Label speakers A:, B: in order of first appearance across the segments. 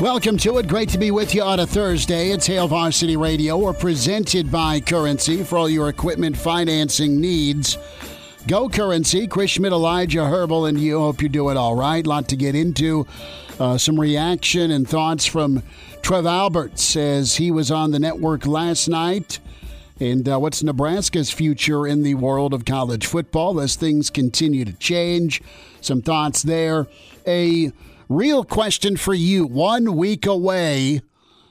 A: Welcome to it. Great to be with you on a Thursday. It's Hail Varsity Radio. We're presented by Currency for all your equipment financing needs. Go Currency. Chris Schmidt, Elijah Herbel, and you. Hope you're doing all right. A Lot to get into. Uh, some reaction and thoughts from Trev Alberts says he was on the network last night. And uh, what's Nebraska's future in the world of college football as things continue to change? Some thoughts there. A real question for you one week away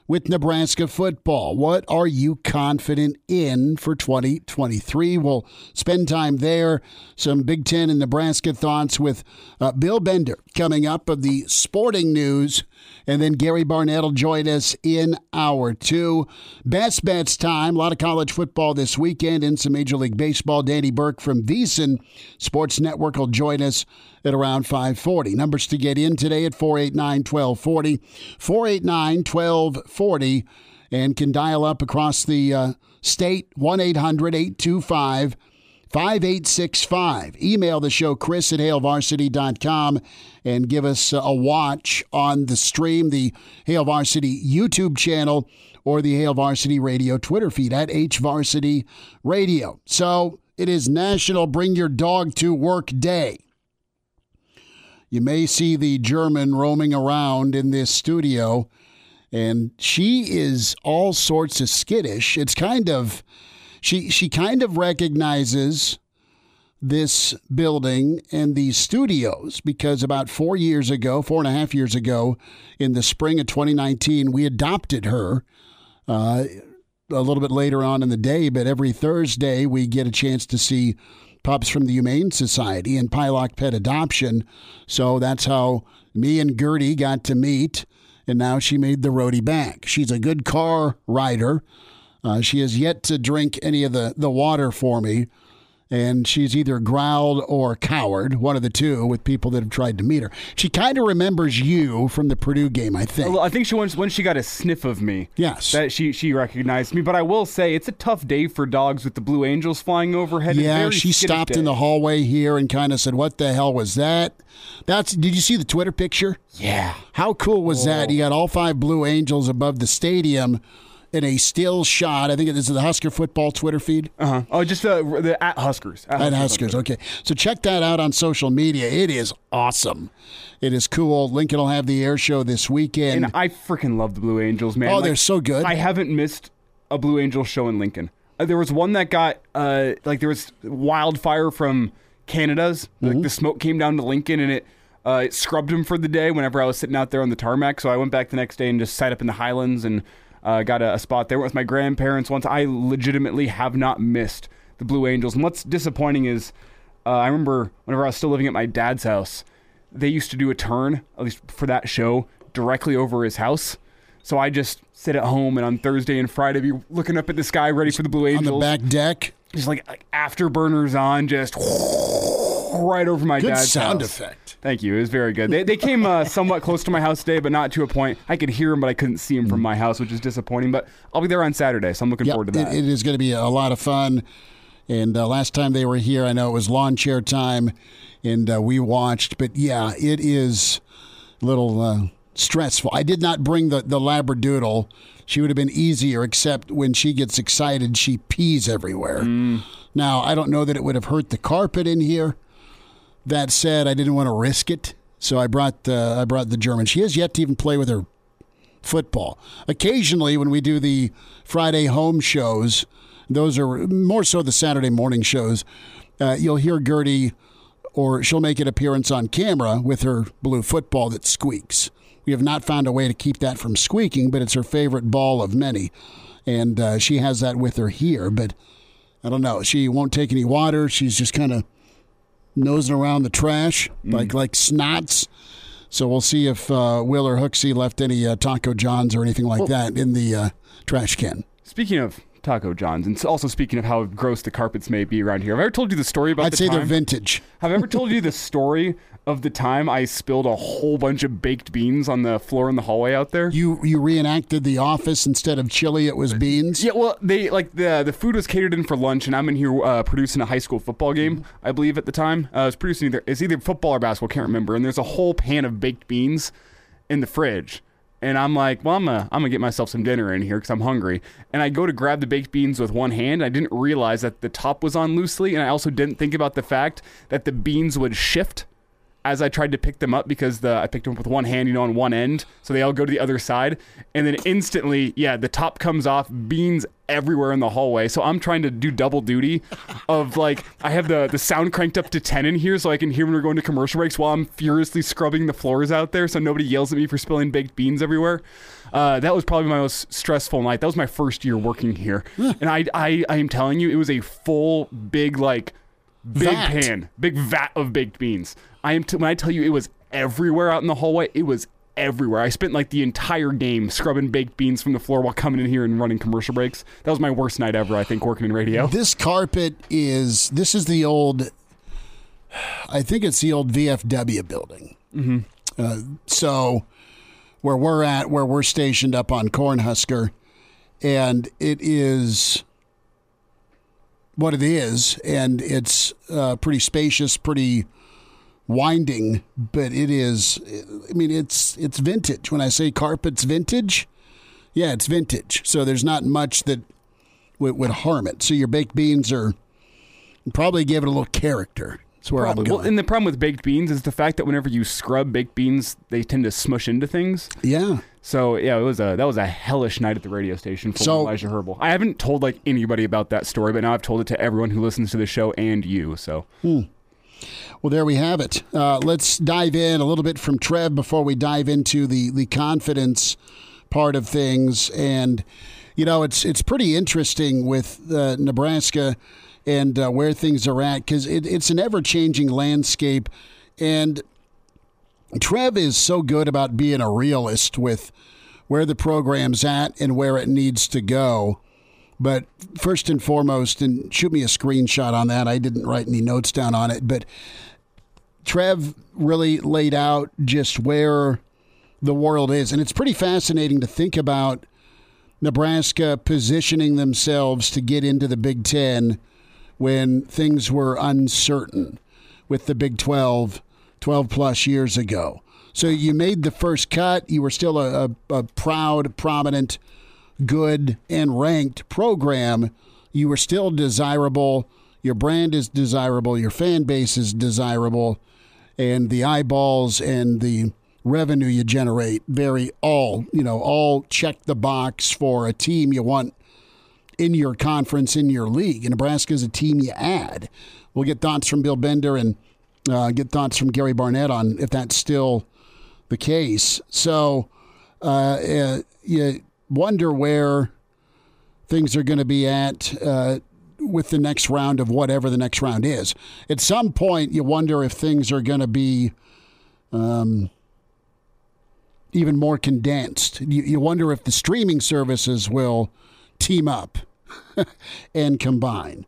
A: with Nebraska football. What are you confident in for 2023? We'll spend time there. Some Big Ten and Nebraska thoughts with uh, Bill Bender coming up of the sporting news. And then Gary Barnett will join us in hour two. Best bets time. A lot of college football this weekend and some Major League Baseball. Danny Burke from VSiN Sports Network will join us at around 540. Numbers to get in today at 489 1240. 489 1240. And can dial up across the uh, state 1 800 825 5865. Email the show, chris at hailvarsity.com, and give us a watch on the stream, the Hail Varsity YouTube channel, or the Hail Varsity Radio Twitter feed at HVarsity Radio. So it is National Bring Your Dog to Work Day. You may see the German roaming around in this studio, and she is all sorts of skittish. It's kind of she she kind of recognizes this building and these studios because about four years ago, four and a half years ago, in the spring of 2019, we adopted her. Uh, a little bit later on in the day, but every Thursday we get a chance to see pups from the Humane Society and Pylock Pet Adoption. So that's how me and Gertie got to meet, and now she made the roadie back. She's a good car rider. Uh, she has yet to drink any of the, the water for me, and she's either growled or cowered, one of the two, with people that have tried to meet her. She kind of remembers you from the Purdue game, I think.
B: Well, I think she once when she got a sniff of me.
A: Yes.
B: that she she recognized me. But I will say it's a tough day for dogs with the Blue Angels flying overhead.
A: Yeah, she stopped
B: day.
A: in the hallway here and kind of said, "What the hell was that?" That's. Did you see the Twitter picture?
B: Yeah.
A: How cool was that? You got all five Blue Angels above the stadium in a still shot. I think this is the Husker football Twitter feed.
B: Uh huh. Oh, just uh, the at Huskers.
A: At Huskers, okay. So check that out on social media. It is awesome. It is cool. Lincoln will have the air show this weekend.
B: And I freaking love the Blue Angels, man.
A: Oh, they're so good.
B: I haven't missed a Blue Angel show in Lincoln. Uh, there was one that got uh, like there was wildfire from Canada's.
A: Mm-hmm.
B: Like the smoke came down to Lincoln and it. Uh, it scrubbed him for the day whenever I was sitting out there on the tarmac. So I went back the next day and just sat up in the Highlands and uh, got a, a spot there with my grandparents once. I legitimately have not missed the Blue Angels. And what's disappointing is uh, I remember whenever I was still living at my dad's house, they used to do a turn, at least for that show, directly over his house. So I just sit at home and on Thursday and Friday be looking up at the sky ready for the Blue Angels on
A: the back deck.
B: Just like, like afterburners on, just right over my
A: Good
B: dad's
A: sound
B: house.
A: effect.
B: Thank you. It was very good. They, they came uh, somewhat close to my house today, but not to a point. I could hear them, but I couldn't see them from my house, which is disappointing. But I'll be there on Saturday, so I'm looking
A: Yep,
B: forward to
A: it-
B: that.
A: it is going to be a lot of fun. And uh, last time they were here, I know it was lawn chair time, and uh, we watched. But yeah, it is a little uh, stressful. I did not bring the, the Labradoodle. She would have been easier, except when she gets excited, she pees everywhere.
B: Mm.
A: Now, I don't know that it would have hurt the carpet in here. That said, I didn't want to risk it, so I brought uh, I brought the German. She has yet to even play with her football. Occasionally, when we do the Friday home shows, those are more so the Saturday morning shows, uh, you'll hear Gertie or she'll make an appearance on camera with her blue football that squeaks. We have not found a way to keep that from squeaking, but it's her favorite ball of many. And uh, she has that with her here. But I don't know. She won't take any water. She's just kind of nosing around the trash like like snots. So we'll see if uh, Will or Hooksy left any uh, Taco Johns or anything like that in the uh, trash can.
B: Speaking of Taco John's, and also speaking of how gross the carpets may be around here, have I ever told you the story about
A: I'd
B: the
A: say
B: time?
A: they're vintage.
B: Have I ever told you the story of the time I spilled a whole bunch of baked beans on the floor in the hallway out there?
A: You you reenacted The Office instead of chili. It was beans.
B: Yeah, well, they like the the food was catered in for lunch, and I'm in here uh, producing a high school football game, I believe at the time. Uh, I was producing either it's either football or basketball, can't remember. And there's a whole pan of baked beans in the fridge, and I'm like, well, I'm gonna I'm gonna get myself some dinner in here because I'm hungry. And I go to grab the baked beans with one hand. I didn't realize that the top was on loosely, and I also didn't think about the fact that the beans would shift as I tried to pick them up because the I picked them up with one hand, you know, on one end, so they all go to the other side, and then instantly, yeah, the top comes off, beans everywhere in the hallway. So I'm trying to do double duty, of like I have the the sound cranked up to ten in here, so I can hear when we're going to commercial breaks while I'm furiously scrubbing the floors out there, so nobody yells at me for spilling baked beans everywhere. Uh, that was probably my most stressful night. That was my first year working here, and I I I am telling you, it was a full big like big
A: Vat.
B: pan, big vat of baked beans. I am t- when I tell you it was everywhere out in the hallway. It was everywhere. I spent like the entire game scrubbing baked beans from the floor while coming in here and running commercial breaks. That was my worst night ever. I think working in radio.
A: This carpet is this is the old. I think it's the old VFW building. Mm-hmm. Uh, so where we're at, where we're stationed up on Cornhusker, and it is what it is, and it's uh, pretty spacious, pretty winding, but it is. I mean, it's it's vintage. When I say carpet's vintage, yeah, it's vintage. So there's not much that would, would harm it. So your baked beans are probably give it a little character. That's where
B: Probably.
A: I'm
B: Well, and the problem with baked beans is the fact that whenever you scrub baked beans, they tend to smush into things.
A: yeah.
B: So yeah, it was a that was a hellish night at the radio station for
A: So-
B: Elijah Herbel. I haven't told like anybody about that story, but now I've told it to everyone who listens to the show and you. So
A: Well, there we have it. Uh, let's dive in a little bit from Trev before we dive into the the confidence part of things. And you know, it's it's pretty interesting with uh, Nebraska and uh, where things are at because it, it's an ever changing landscape. And Trev is so good about being a realist with where the program's at and where it needs to go. But first and foremost, and shoot me a screenshot on that. I didn't write any notes down on it, but Trev really laid out just where the world is. And it's pretty fascinating to think about Nebraska positioning themselves to get into the Big Ten when things were uncertain with the Big 12 12 plus years ago. So you made the first cut. You were still a, a, a proud, prominent, good, and ranked program. You were still desirable. Your brand is desirable. Your fan base is desirable. And the eyeballs and the revenue you generate very all, you know, all check the box for a team you want in your conference, in your league. And Nebraska is a team you add. We'll get thoughts from Bill Bender and uh, get thoughts from Gary Barnett on if that's still the case. So uh, uh, you wonder where things are going to be at uh, with the next round of whatever the next round is. At some point, you wonder if things are going to be um, even more condensed. You, you wonder if the streaming services will team up and combine.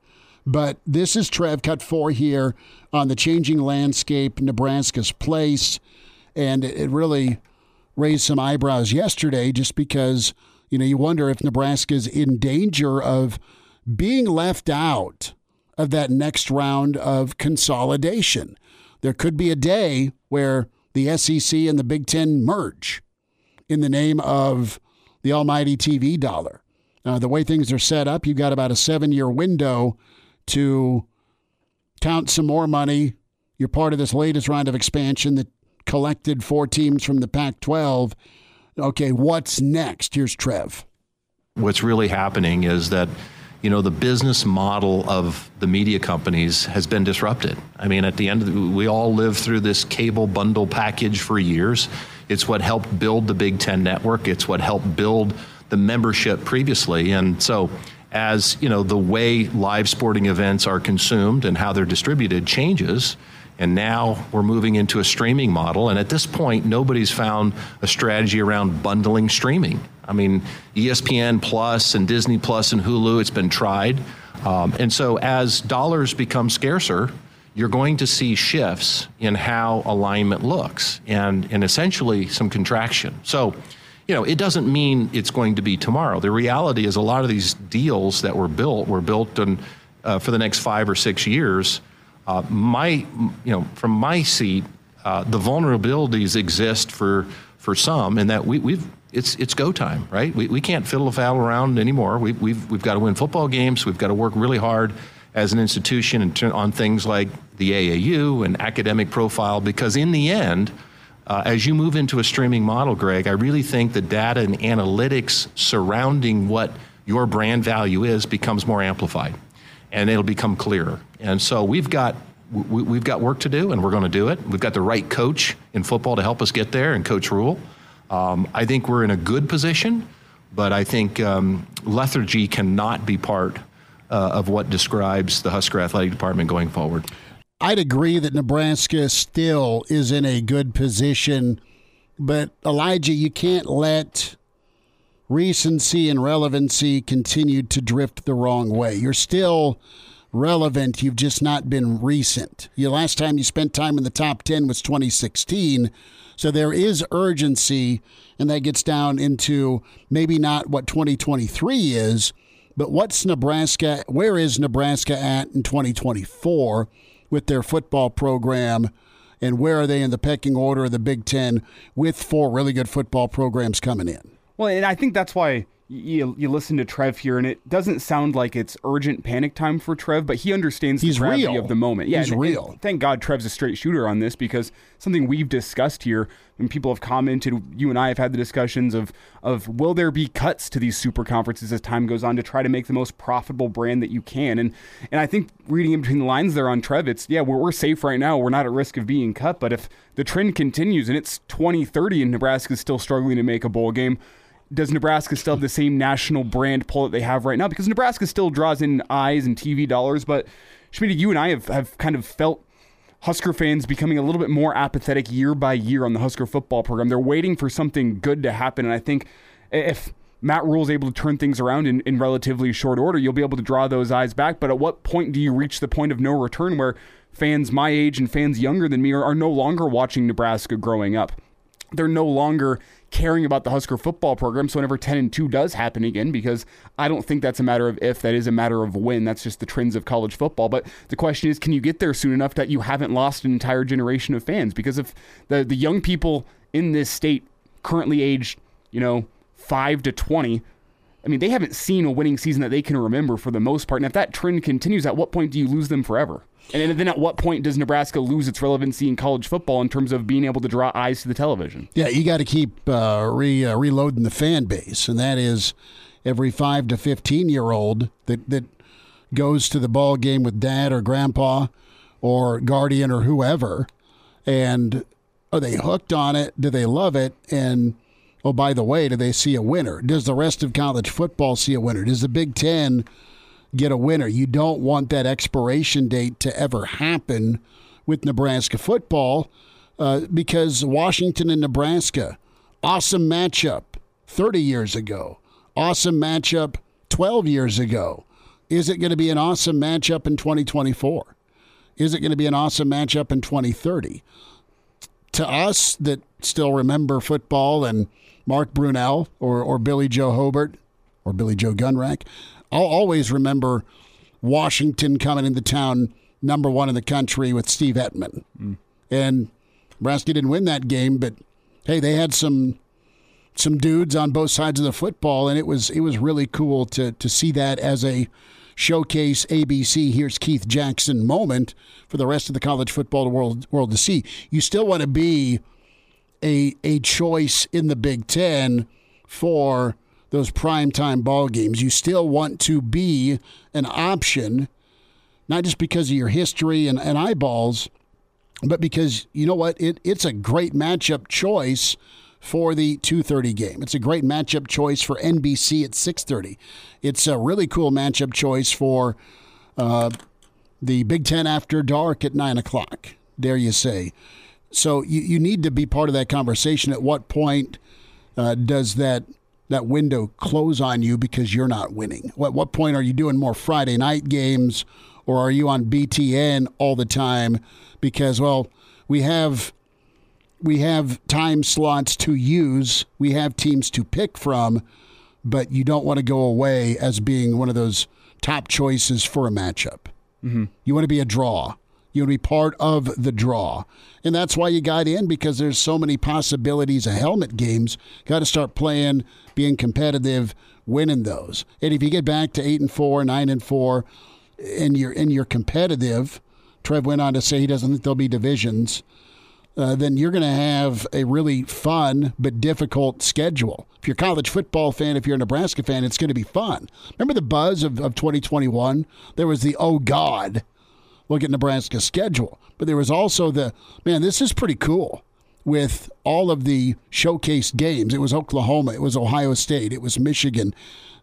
A: But this is Trev Cut 4 here on the changing landscape, Nebraska's place. And it, really raised some eyebrows yesterday just because, you know, you wonder if Nebraska's in danger of being left out of that next round of consolidation. There could be a day where the SEC and the Big Ten merge in the name of the almighty TV dollar. Uh, the way things are set up, you've got about a seven year window to count some more money. You're part of this latest round of expansion that collected four teams from the Pac 12. Okay, what's next? Here's Trev.
C: What's really happening is that you know the business model of the media companies has been disrupted. I mean, at the end of the, we all lived through this cable bundle package for years. It's what helped build the Big Ten network. It's what helped build the membership previously, and so as you know the way live sporting events are consumed and how they're distributed changes and now we're moving into a streaming model. And at this point, nobody's found a strategy around bundling streaming. I mean, ESPN Plus and Disney Plus and Hulu, it's been tried. Um, and so as dollars become scarcer, you're going to see shifts in how alignment looks and, and essentially some contraction. So, you know, it doesn't mean it's going to be tomorrow. The reality is a lot of these deals that were built were built in, uh, for the next five or six years uh, my, you know, from my seat, uh, the vulnerabilities exist for for some, in that we, we've it's it's go time, right? We, we can't fiddle foul around anymore. We, we've we've got to win football games. We've got to work really hard as an institution and on things like the AAU and academic profile, because in the end. Uh, as you move into a streaming model, Greg, I really think the data and analytics surrounding what your brand value is becomes more amplified and it'll become clearer. And so we've got we, have got work to do, and we're going to do it. We've got the right coach in football to help us get there, and Coach Rhule. Um, I think we're in a good position, but I think um, lethargy cannot be part uh, of what describes the Husker athletic department going forward.
A: I'd agree that Nebraska still is in a good position, but Elijah, you can't let recency and relevancy continue to drift the wrong way. You're still relevant. You've just not been recent. The last time you spent time in the top 10 was 2016. So there is urgency, and that gets down into maybe not what 2023 is, but what's Nebraska, where is Nebraska at in 2024 with their football program? And where are they in the pecking order of the Big Ten with four really good football programs coming in?
B: Well, and I think that's why you, you listen to Trev here, and it doesn't sound like it's urgent panic time for Trev, but he understands
A: He's
B: the gravity
A: real.
B: of the moment.
A: Yeah, He's
B: and,
A: real.
B: And thank God Trev's a straight shooter on this because something we've discussed here, and people have commented, you and I have had the discussions of of will there be cuts to these super conferences as time goes on to try to make the most profitable brand that you can, and and I think reading in between the lines there on Trev, it's yeah we're, we're safe right now, we're not at risk of being cut, but if the trend continues and it's 2030 and Nebraska's still struggling to make a bowl game does Nebraska still have the same national brand pull that they have right now? Because Nebraska still draws in eyes and TV dollars, but Schmidt, you and I have, have kind of felt Husker fans becoming a little bit more apathetic year by year on the Husker football program. They're waiting for something good to happen, and I think if Matt Rhule is able to turn things around in, in relatively short order, you'll be able to draw those eyes back. But at what point do you reach the point of no return where fans my age and fans younger than me are, are no longer watching Nebraska growing up? They're no longer caring about the Husker football program. So whenever 10 and 2 does happen again, because I don't think that's a matter of if, that is a matter of when. That's just the trends of college football. But the question is, can you get there soon enough that you haven't lost an entire generation of fans? Because if the, the young people in this state currently aged, you know, 5 to 20, I mean, they haven't seen a winning season that they can remember for the most part. And if that trend continues, at what point do you lose them forever? And then at what point does Nebraska lose its relevancy in college football in terms of being able to draw eyes to the television?
A: Yeah, you got to keep uh, re, uh, reloading the fan base, and that is every five to fifteen year old that that goes to the ball game with dad or grandpa or guardian or whoever, and are they hooked on it? Do they love it? And oh, by the way, do they see a winner? Does the rest of college football see a winner? Does the Big Ten? get a winner. You don't want that expiration date to ever happen with Nebraska football uh, because Washington and Nebraska, awesome matchup 30 years ago, awesome matchup 12 years ago. Is it going to be an awesome matchup in 2024? Is it going to be an awesome matchup in 2030? To us that still remember football and Mark Brunell or, or Billy Joe Hobert or Billy Joe Gunrack, I'll always remember Washington coming into town number one in the country with Steve Emtman. Mm. And Nebraska didn't win that game, but hey, they had some some dudes on both sides of the football, and it was it was really cool to to see that as a showcase ABC. Here's Keith Jackson moment for the rest of the college football world world to see. You still want to be a a choice in the Big Ten for those primetime ball games. You still want to be an option, not just because of your history and, and eyeballs, but because you know what? It, it's a great matchup choice for the 2:30 game. It's a great matchup choice for NBC at 6:30. It's a really cool matchup choice for uh, the Big Ten after dark at nine o'clock. Dare you say? So you, you need to be part of that conversation. At what point uh, does that that window close on you because you're not winning? What what point are you doing more Friday night games, or are you on BTN all the time? Because well, we have we have time slots to use, we have teams to pick from, but you don't want to go away as being one of those top choices for a matchup. Mm-hmm. You want to be a draw. You want to be part of the draw. And that's why you got in because there's so many possibilities of helmet games. Got to start playing, being competitive, winning those. And if you get back to 8 and 4, 9 and 4 and you're and you're competitive, Trev went on to say he doesn't think there'll be divisions. Uh, then you're going to have a really fun but difficult schedule. If you're a college football fan, if you're a Nebraska fan, it's going to be fun. Remember the buzz of, of 2021? There was the, oh God, look at Nebraska's schedule. But there was also the, man, this is pretty cool with all of the showcase games. It was Oklahoma, it was Ohio State, it was Michigan,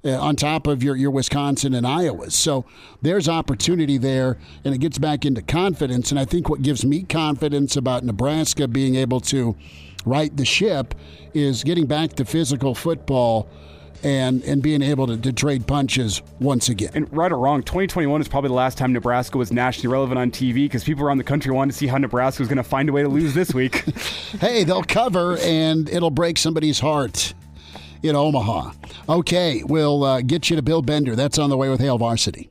A: uh, on top of your, your Wisconsin and Iowa. So there's opportunity there, and it gets back into confidence. And I think what gives me confidence about Nebraska being able to right the ship is getting back to physical football and and being able to, to, trade punches once again.
B: And right or wrong, 2021 is probably the last time Nebraska was nationally relevant on TV because people around the country wanted to see how Nebraska was going to find a way to lose this week.
A: hey, they'll cover and it'll break somebody's heart in Omaha. Okay, we'll uh, get you to Bill Bender. That's on the way with Hail Varsity.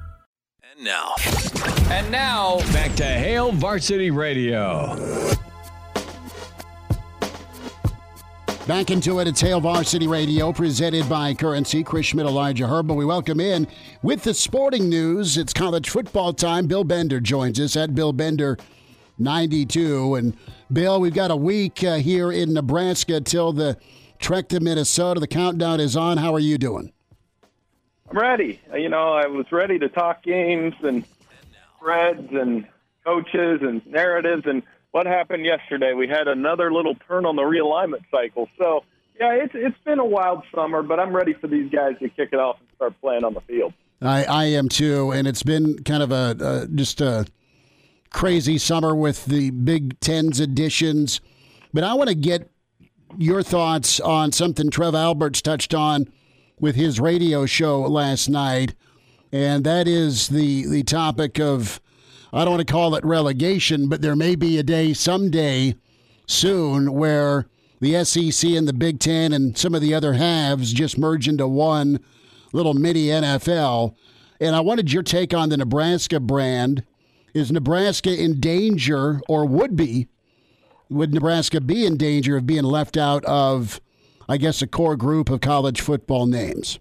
D: And now. And now, back to Hail Varsity Radio.
A: Back into it, it's Hail Varsity Radio, presented by Currency. Chris Schmidt, Elijah Herbel. We welcome in with the sporting news. It's college football time. Bill Bender joins us at Bill Bender 92. And Bill, we've got a week uh, here in Nebraska till the trek to Minnesota. The countdown is on. How are you doing?
E: I'm ready. Uh, you know, I was ready to talk games and spreads and coaches and narratives. And what happened yesterday? We had another little turn on the realignment cycle. So, yeah, it's it's been a wild summer, but I'm ready for these guys to kick it off and start playing on the field.
A: I, I am too, and it's been kind of a, a just a crazy summer with the Big Ten's additions. But I want to get your thoughts on something Trev Alberts touched on with his radio show last night, and that is the the topic of I don't want to call it relegation, but there may be a day someday soon where the SEC and the Big Ten and some of the other halves just merge into one little mini NFL. And I wanted your take on the Nebraska brand is Nebraska in danger, or would be? Would Nebraska be in danger of being left out of, I guess, a core group of college football names?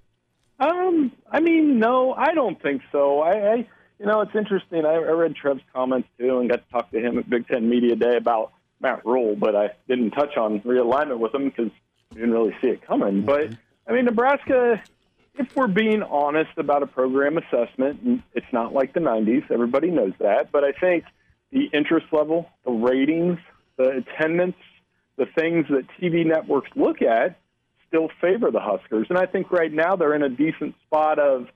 E: Um, I mean, no, I don't think so. I, I you know, it's interesting. I, I read Trev's comments too, and got to talk to him at Big Ten Media Day about Matt Rhule, but I didn't touch on realignment with him because we didn't really see it coming. But I mean, Nebraska if we're being honest about a program assessment, it's not like the 90s. Everybody knows that. But I think the interest level, the ratings, the attendance, the things that TV networks look at still favor the Huskers. And I think right now they're in a decent spot of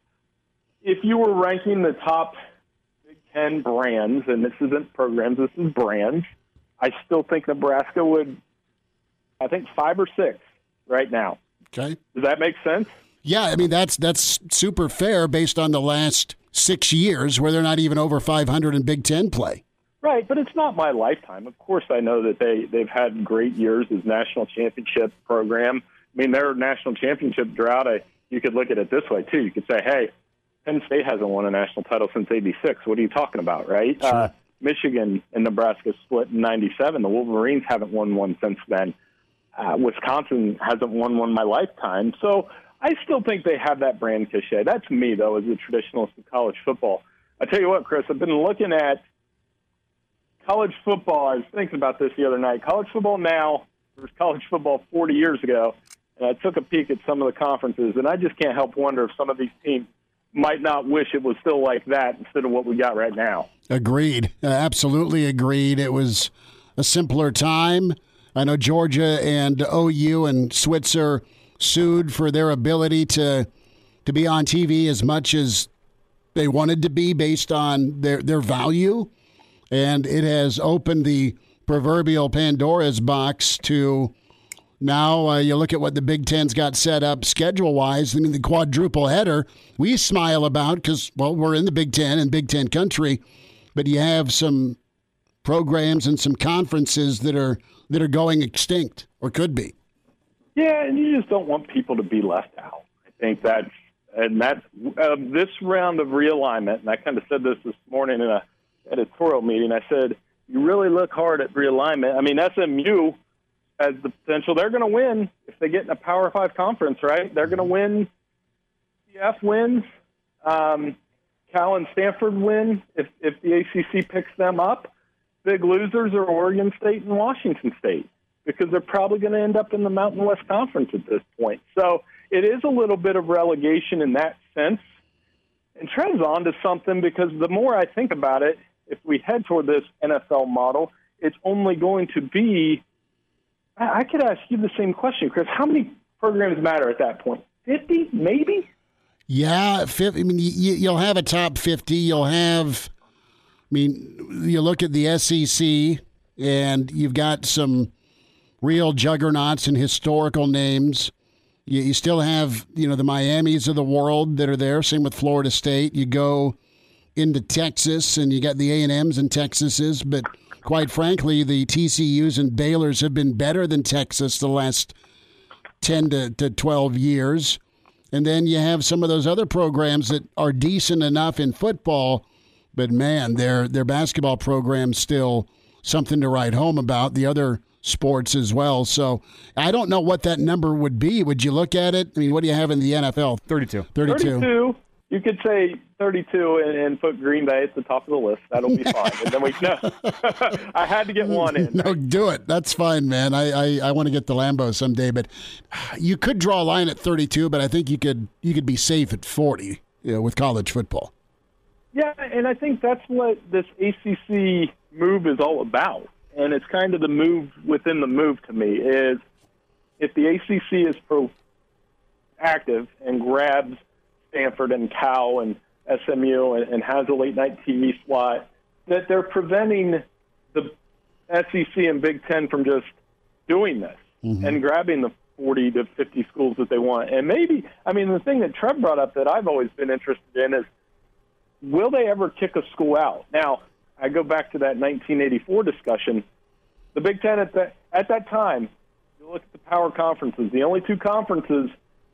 E: if you were ranking the top Big Ten brands, and this isn't programs, this is brands, I still think Nebraska would, I think, five or six right now.
A: Okay.
E: Does that make sense?
A: Yeah, I mean that's that's super fair based on the last six years where they're not even over 500 in Big Ten play.
E: Right, but it's not my lifetime. Of course, I know that they they've had great years as national championship program. I mean, their national championship drought. I, you could look at it this way too. You could say, "Hey, Penn State hasn't won a national title since '86. What are you talking about?" Right? Sure. Uh, Michigan and Nebraska split in '97. The Wolverines haven't won one since then. Uh, Wisconsin hasn't won one in my lifetime. So I still think they have that brand cachet. That's me, though, as a traditionalist of college football. I tell you what, Chris, I've been looking at college football, I was thinking about this the other night. College football now versus college football 40 years ago. And I took a peek at some of the conferences, and I just can't help wonder if some of these teams might not wish it was still like that instead of what we got right now.
A: Agreed. Uh, absolutely agreed. It was a simpler time. I know Georgia and OU and Switzer sued for their ability to to be on TV as much as they wanted to be based on their their value and it has opened the proverbial Pandora's box to now uh, you look at what the Big Ten's got set up schedule wise. I mean, the quadruple header we smile about because, well, we're in the Big Ten and Big Ten country, but you have some programs and some conferences that are that are going extinct or could be.
E: Yeah, and you just don't want people to be left out. I think that's and that's uh, this round of realignment. And I kind of said this this morning in a editorial meeting. I said, you really look hard at realignment. I mean, SMU has the potential. They're going to win if they get in a Power Five conference, right? They're going to win. CF wins. Um, Cal and Stanford win if, if the ACC picks them up. Big losers are Oregon State and Washington State because they're probably going to end up in the Mountain West Conference at this point. So it is a little bit of relegation in that sense. And Trev's on to something because the more I think about it, if we head toward this NFL model, it's only going to be. I could ask you the same question, Chris. How many programs matter at that point? Fifty, maybe.
A: Yeah, 50, I mean, you, will have a top fifty. You'll have. I mean, you look at the SEC, and you've got some real juggernauts and historical names. You, you still have, you know, the Miamis of the world that are there. Same with Florida State. You go into Texas, and you got the A and M's and Texas's, but quite frankly, the TCU's and Baylor's have been better than Texas the last ten to, to twelve years. And then you have some of those other programs that are decent enough in football, but man, their their basketball program's still something to write home about. The other sports as well. So I don't know what that number would be. Would you look at it? I mean, what do you have in the NFL?
B: 32.
A: 32.
E: 32 you could say 32 and, and, put Green Bay at the top of the list. That'll be fine. And then we no, I had to get one in.
A: No, do it. That's fine, man. I, I, I want to get the Lambo someday, but uh, you could draw a line at 32, but I think you could you could be safe at 40 you know, with college football.
E: Yeah, and I think that's what this ACC move is all about. And it's kind of the move within the move to me is if the ACC is pro active and grabs – Stanford and Cal and SMU and, and has a late night TV slot, that they're preventing the SEC and Big Ten from just doing this mm-hmm. and grabbing the 40 to 50 schools that they want. And maybe, I mean, the thing that Trev brought up that I've always been interested in is will they ever kick a school out? Now, I go back to that 1984 discussion. The Big Ten at that, at that time, you look at the power conferences, the only two conferences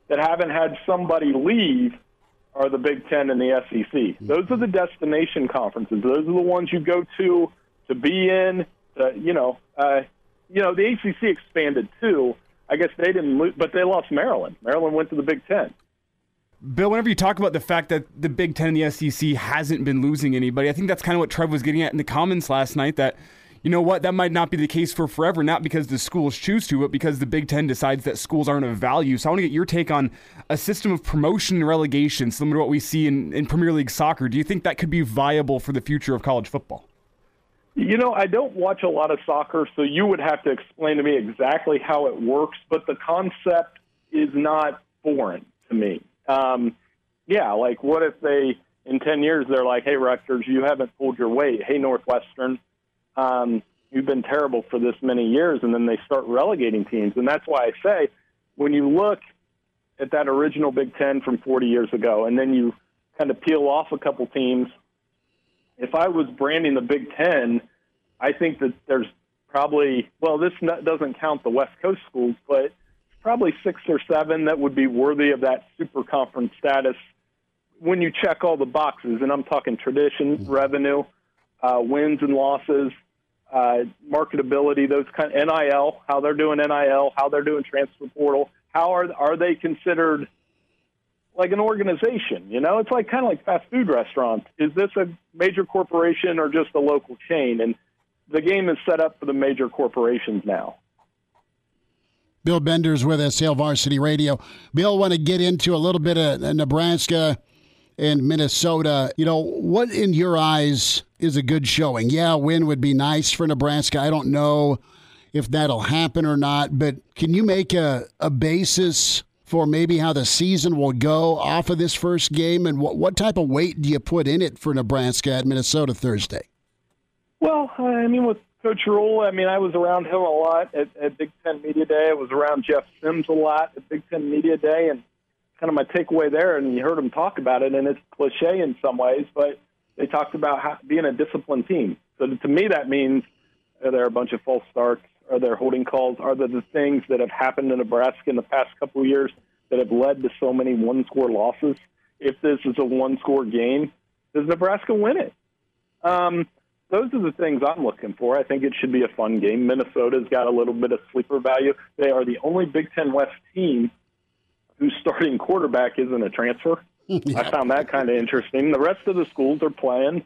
E: that haven't had somebody leave are the Big Ten and the SEC. Those are the destination conferences. Those are the ones you go to to be in. To, you know, uh, you know, the ACC expanded too. I guess they didn't, lose, but they lost Maryland. Maryland went to the Big Ten.
B: Bill, whenever you talk about the fact that the Big Ten and the SEC hasn't been losing anybody, I think that's kind of what Trev was getting at in the comments last night. That you know what, that might not be the case for forever, not because the schools choose to, but because the Big Ten decides that schools aren't of value. So I want to get your take on a system of promotion and relegation, similar to what we see in, in Premier League soccer. Do you think that could be viable for the future of college football?
E: You know, I don't watch a lot of soccer, so you would have to explain to me exactly how it works, but the concept is not foreign to me. Um, yeah, like what if they, in 10 years, they're like, hey, Rutgers, you haven't pulled your weight. Hey, Northwestern, um, you've been terrible for this many years, and then they start relegating teams. And that's why I say when you look at that original Big Ten from 40 years ago, and then you kind of peel off a couple teams, if I was branding the Big Ten, I think that there's probably well, this doesn't count the West Coast schools, but probably six or seven that would be worthy of that super conference status when you check all the boxes. And I'm talking tradition, revenue, uh, wins and losses, uh, marketability, those kind of NIL, how they're doing NIL, how they're doing transfer portal, how are are they considered like an organization? You know, it's like kind of like fast food restaurants. Is this a major corporation or just a local chain? And the game is set up for the major corporations now.
A: Bill Bender's with us, Hail Varsity Radio. Bill, want to get into a little bit of Nebraska and Minnesota. You know, what in your eyes is a good showing? Yeah, win would be nice for Nebraska. I don't know if that'll happen or not, but can you make a, a basis for maybe how the season will go off of this first game? And what, what type of weight do you put in it for Nebraska at Minnesota Thursday?
E: Well, I mean, with Coach Rhule, I mean, I was around him a lot at, at Big Ten Media Day. I was around Jeff Sims a lot at Big Ten Media Day, and kind of my takeaway there, and you heard him talk about it, and it's cliche in some ways, but they talked about how, being a disciplined team. So to me, that means are there a bunch of false starts? Are there holding calls? Are there the things that have happened in Nebraska in the past couple of years that have led to so many one-score losses? If this is a one-score game, does Nebraska win it? Um, those are the things I'm looking for. I think it should be a fun game. Minnesota's got a little bit of sleeper value. They are the only Big Ten West team whose starting quarterback isn't a transfer. yeah. I found that kind of interesting. The rest of the schools are playing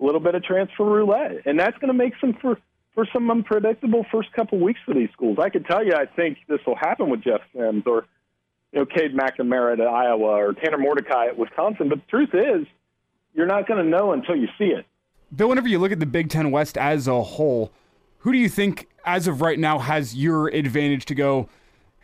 E: a little bit of transfer roulette, and that's going to make some for for some unpredictable first couple weeks for these schools. I could tell you, I think this will happen with Jeff Sims or you know Cade McNamara at Iowa or Tanner Mordecai at Wisconsin. But the truth is, you're not going to know until you see it.
B: Bill, whenever you look at the Big Ten West as a whole, who do you think, as of right now, has your advantage to go?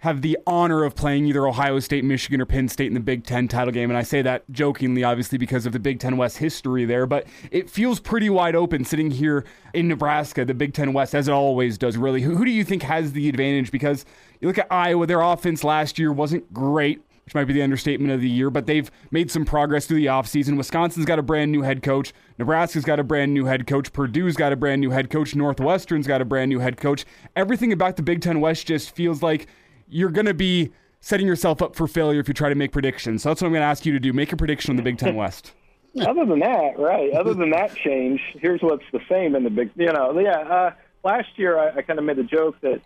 B: Have the honor of playing either Ohio State, Michigan, or Penn State in the Big Ten title game. And I say that jokingly, obviously, because of the Big Ten West history there, but it feels pretty wide open sitting here in Nebraska, the Big Ten West, as it always does, really. Who, who do you think has the advantage? Because you look at Iowa, their offense last year wasn't great. Which might be the understatement of the year, but they've made some progress through the offseason. Wisconsin's got a brand new head coach. Nebraska's got a brand new head coach. Purdue's got a brand new head coach. Northwestern's got a brand new head coach. Everything about the Big Ten West just feels like you're going to be setting yourself up for failure if you try to make predictions. So that's what I'm going to ask you to do. Make a prediction on the Big Ten West.
E: Other than that, right? Other than that change, here's what's the same in the big. You know, yeah. Uh, last year, I, I kind of made the joke that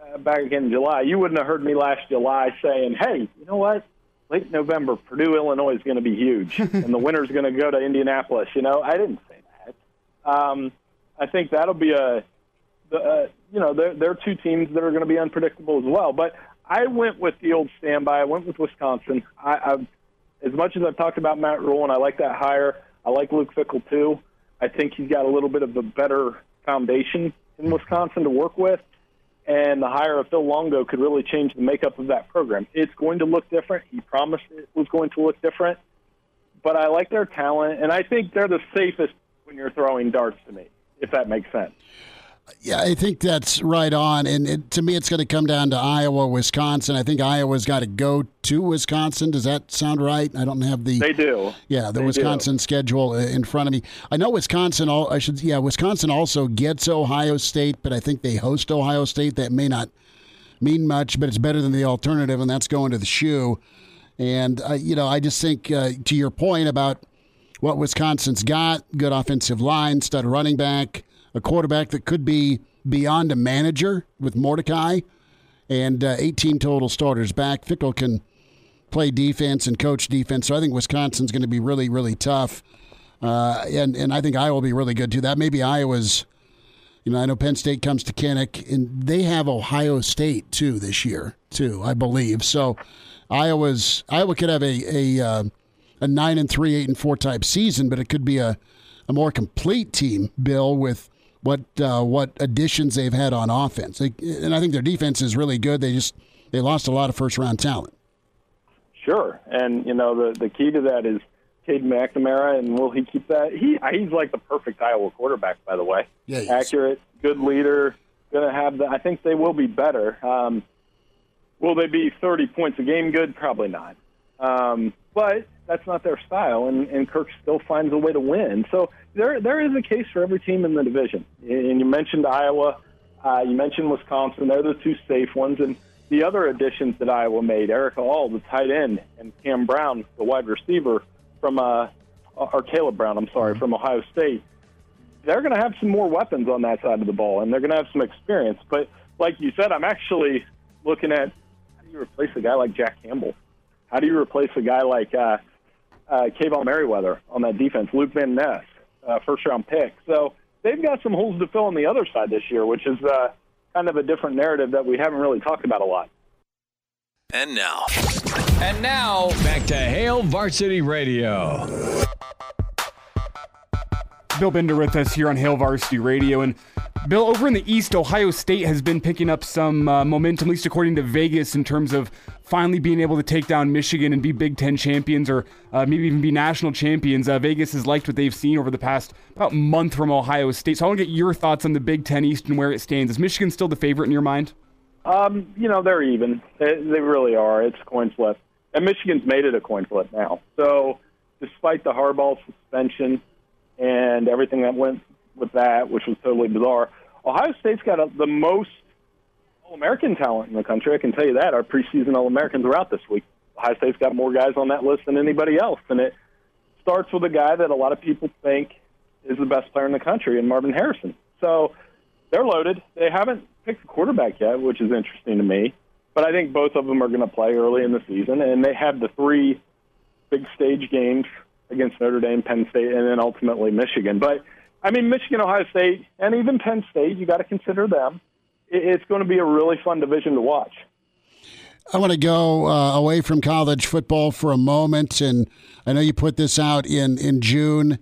E: uh, back in July, you wouldn't have heard me last July saying, "Hey, you know what? Late November, Purdue, Illinois is going to be huge, and the winner's going to go to Indianapolis." You know, I didn't say that. Um, I think that'll be a the, uh, you know, they're, they're two teams that are going to be unpredictable as well. But I went with the old standby. I went with Wisconsin. I, I've, as much as I've talked about Matt Rhule and I like that hire, I like Luke Fickell too. I think he's got a little bit of a better foundation in Wisconsin to work with. And the hire of Phil Longo could really change the makeup of that program. It's going to look different. He promised it was going to look different. But I like their talent, and I think they're the safest when you're throwing darts to me, if that makes sense.
A: Yeah, I think that's right on. And it, to me, it's going to come down to Iowa, Wisconsin. I think Iowa's got to go to Wisconsin. Does that sound right? I don't have the.
E: They do.
A: Yeah, the
E: they
A: Wisconsin
E: do.
A: schedule uh, in front of me. I know Wisconsin. All I should. Yeah, Wisconsin also gets Ohio State, but I think they host Ohio State. That may not mean much, but it's better than the alternative, and that's going to the shoe. And uh, you know, I just think uh, to your point about what Wisconsin's got: good offensive line, stud running back a quarterback that could be beyond a manager with Mordecai, and uh, 18 total starters back. Fickell can play defense and coach defense, so I think Wisconsin's going to be really, really tough. Uh, and and I think Iowa will be really good too. That maybe Iowa's. You know, I know Penn State comes to Kinnick, and they have Ohio State too this year too, I believe. So, Iowa's Iowa could have a a uh, a nine and three, eight and four type season, but it could be a a more complete team, Bill, with what uh, what additions they've had on offense. And I think their defense is really good. They just they lost a lot of first round talent.
E: Sure, and you know the the key to that is Cade McNamara, and will he keep that? He he's like the perfect Iowa quarterback, by the way.
A: Yeah,
E: accurate, good leader. Going to have the. I think they will be better. Um, will they be thirty points a game? Good, probably not. Um, but that's not their style, and, and Kirk still finds a way to win. So there there is a case for every team in the division. And you mentioned Iowa, uh, you mentioned Wisconsin. They're the two safe ones, and the other additions that Iowa made, Erick All, the tight end, and Cam Brown, the wide receiver from uh, or Caleb Brown, I'm sorry, from Ohio State. They're going to have some more weapons on that side of the ball, and they're going to have some experience. But like you said, I'm actually looking at how do you replace a guy like Jack Campbell? How do you replace a guy like uh, uh, Kaevon Merriweather on that defense? Luke Van Ness, uh, first round pick. So they've got some holes to fill on the other side this year, which is uh, kind of a different narrative that we haven't really talked about a lot.
D: And now. And now, back to Hail Varsity Radio.
B: Bill Bender with us here on Hail Varsity Radio. And Bill, over in the East, Ohio State has been picking up some uh, momentum, at least according to Vegas, in terms of finally being able to take down Michigan and be Big Ten champions or uh, maybe even be national champions. Uh, Vegas has liked what they've seen over the past about month from Ohio State. So I want to get your thoughts on the Big Ten East and where it stands. Is Michigan still the favorite in your mind?
E: Um, you know, they're even. They, they really are. It's coin flip. And Michigan's made it a coin flip now. So despite the Harbaugh suspension and everything that went with that, which was totally bizarre, Ohio State's got a, the most All-American talent in the country. I can tell you that. Our preseason All-Americans are out this week. Ohio State's got more guys on that list than anybody else, and it starts with a guy that a lot of people think is the best player in the country, and Marvin Harrison. So they're loaded. They haven't picked a quarterback yet, which is interesting to me. But I think both of them are going to play early in the season, and they have the three big stage games against Notre Dame, Penn State, and then ultimately Michigan. But I mean, Michigan, Ohio State, and even Penn State, you got to consider them. It's going to be a really fun division to watch.
A: I want to go uh, away from college football for a moment, and I know you put this out in in June,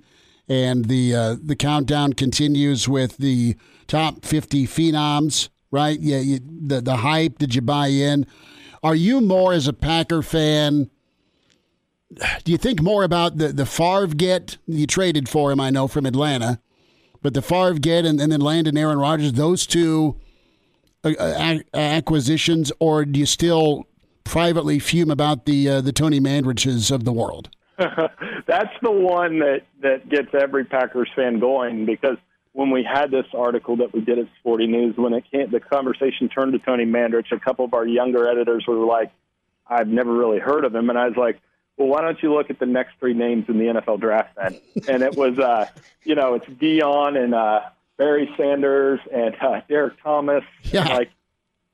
A: and the uh, the countdown continues with the top fifty phenoms. Right? Yeah, you, the the hype. Did you buy in? Are you more as a Packer fan? Do you think more about the the Favre get you traded for him? I know from Atlanta, but the Favre get and, and then Landon Aaron Rodgers. Those two uh, acquisitions, or do you still privately fume about the uh, the Tony Mandariches of the world?
E: That's the one that that gets every Packers fan going because when we had this article that we did at Sporting News, when it came, the conversation turned to Tony Mandarich, a couple of our younger editors were like, "I've never really heard of him," and I was like. Well, why don't you look at the next three names in the NFL draft then? And it was, uh, you know, it's Deion and uh, Barry Sanders and uh, Derrick Thomas.
A: Yeah.
E: Like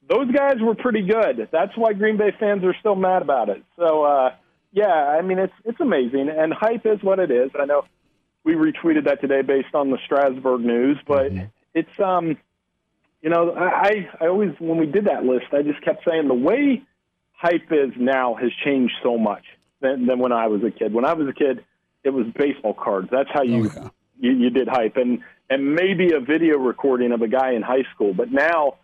E: those guys were pretty good. That's why Green Bay fans are still mad about it. So uh, yeah, I mean it's it's amazing, and hype is what it is. I know we retweeted that today based on the Strasburg news, but mm-hmm. it's um, you know, I I always when we did that list, I just kept saying the way hype is now has changed so much than, than when I was a kid. When I was a kid, it was baseball cards. That's how you. Oh, yeah. You, you did hype, and and maybe a video recording of a guy in high school. But now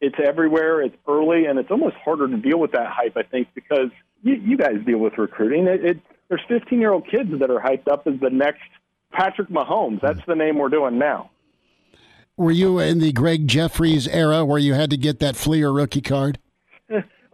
E: it's everywhere. It's early, and it's almost harder to deal with that hype. I think because you, you guys deal with recruiting. It, it there's 15 year old kids that are hyped up as the next Patrick Mahomes. That's the name we're doing now.
A: Were you in the Gregg Jefferies era where you had to get that Fleer rookie card?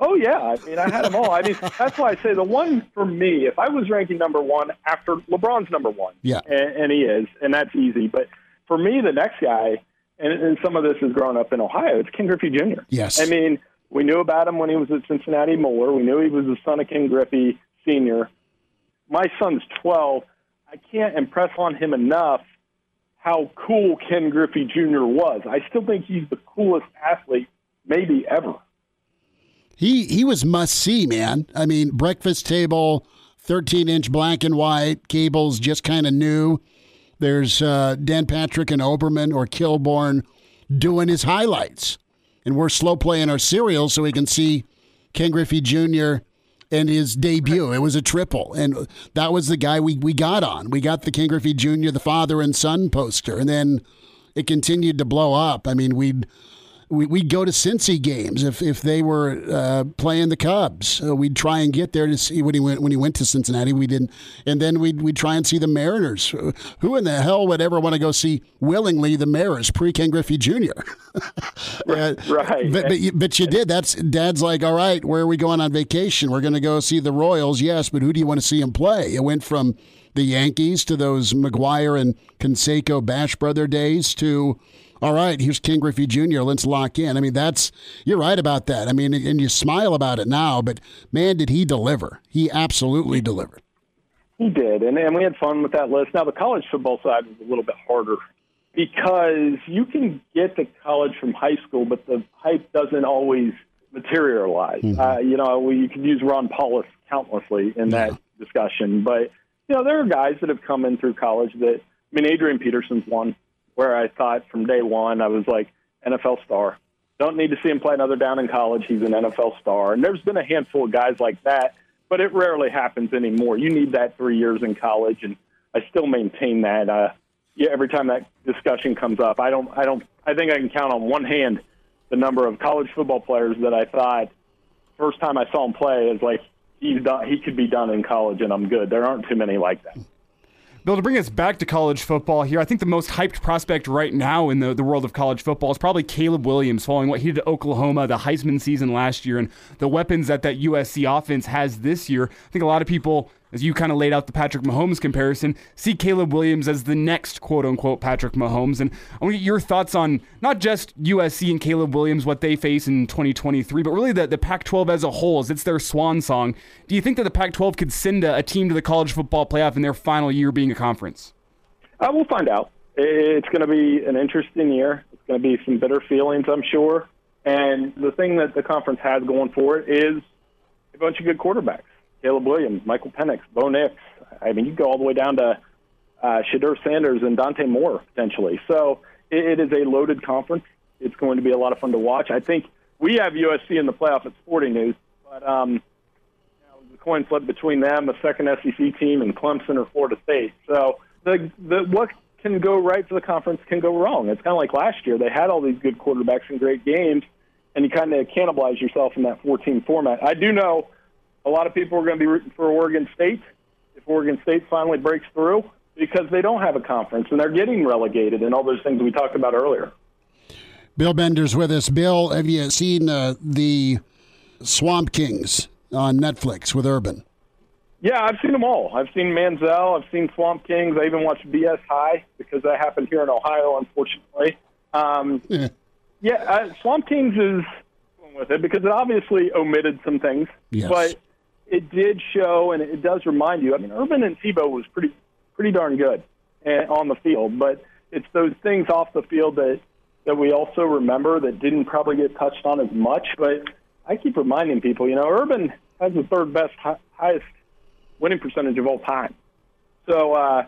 E: Oh yeah, I mean I had them all. I mean that's why I say the one for me. If I was ranking number one after LeBron's number one,
A: yeah,
E: and, and he is, and that's easy. But for me, the next guy, and, and some of this is growing up in Ohio, it's Ken Griffey Jr.
A: Yes.
E: I mean, we knew about him when he was at Cincinnati Moeller. We knew he was the son of Ken Griffey Sr. My son's 12. I can't impress on him enough how cool Ken Griffey Jr. was. I still think he's the coolest athlete maybe ever.
A: He he was must see, man. I mean, breakfast table, 13 inch black and white, cables just kind of new. There's uh, Dan Patrick and Olbermann or Kilborn doing his highlights. And we're slow playing our serial so we can see Ken Griffey Jr. and his debut. It was a triple. And that was the guy we, we got on. We got the Ken Griffey Jr., the father and son poster. And then it continued to blow up. I mean, we'd we, would go to Cincy games if, if they were uh, playing the Cubs. Uh, we'd try and get there to see when he went when he went to Cincinnati. We didn't, and then we'd we'd try and see the Mariners. Who in the hell would ever want to go see willingly the Mariners pre Ken Griffey Jr.
E: uh, right,
A: but, but you, but you did. That's Dad's like, all right, where are we going on vacation? We're going to go see the Royals. Yes, but who do you want to see him play? It went from the Yankees to those McGwire and Canseco Bash brother days to all right, here's Ken Griffey Jr. Let's lock in. I mean, that's you're right about that. I mean, and you smile about it now, but man, did he deliver? He absolutely delivered.
E: He did, and and we had fun with that list. Now the college football side was a little bit harder because you can get to college from high school, but the hype doesn't always materialize. Mm-hmm. Uh, you know, we, you could use Ron Powlus countlessly in that yeah. discussion, but you know, there are guys that have come in through college that. I mean, Adrian Peterson's one where I thought from day one I was like NFL star. Don't need to see him play another down in college. He's an NFL star. And there's been a handful of guys like that, but it rarely happens anymore. You need that three years in college, and I still maintain that. Uh, yeah, every time that discussion comes up, I don't, I don't, I think I can count on one hand the number of college football players that I thought first time I saw him play is like he's done, he could be done in college, and I'm good. There aren't too many like that.
B: Bill, to bring us back to college football here, I think the most hyped prospect right now in the, the world of college football is probably Caleb Williams, following what he did to Oklahoma, the Heisman season last year, and the weapons that that USC offense has this year. I think a lot of people as you kind of laid out the Patrick Mahomes comparison, see Caleb Williams as the next quote unquote Patrick Mahomes. And I want to get your thoughts on not just USC and Caleb Williams, what they face in 2023, but really the, the Pac 12 as a whole, as it's their swan song. Do you think that the Pac 12 could send a, a, team to the college football playoff in their final year being a conference?
E: Uh, we'll find out. It's going to be an interesting year. It's going to be some bitter feelings, I'm sure. And the thing that the conference has going for it is a bunch of good quarterbacks. Caleb Williams, Michael Penix, Bo Nix. I mean, you go all the way down to uh, Shedeur Sanders and Dante Moore potentially. So it, it is a loaded conference. It's going to be a lot of fun to watch. I think we have USC in the playoff at Sporting News, but um, you know, the coin flip between them, a second SEC team, and Clemson or Florida State. So the the what can go right for the conference can go wrong. It's kind of like last year. They had all these good quarterbacks and great games, and you kind of cannibalize yourself in that 14 format. I do know a lot of people are going to be rooting for Oregon State if Oregon State finally breaks through because they don't have a conference and they're getting relegated and all those things we talked about earlier.
A: Bill Bender's with us. Bill, have you seen uh, the Swamp Kings on Netflix with Urban?
E: Yeah, I've seen them all. I've seen Manziel. I've seen Swamp Kings. I even watched BS High because that happened here in Ohio, unfortunately. Um, yeah, yeah uh, Swamp Kings is with it because it obviously omitted some things,
A: yes.
E: but it did show, and it does remind you. I mean, Urban and Tebow was pretty pretty darn good eh, on the field, but it's those things off the field that that we also remember that didn't probably get touched on as much. But I keep reminding people, you know, Urban has the third best, highest winning percentage of all time. So uh,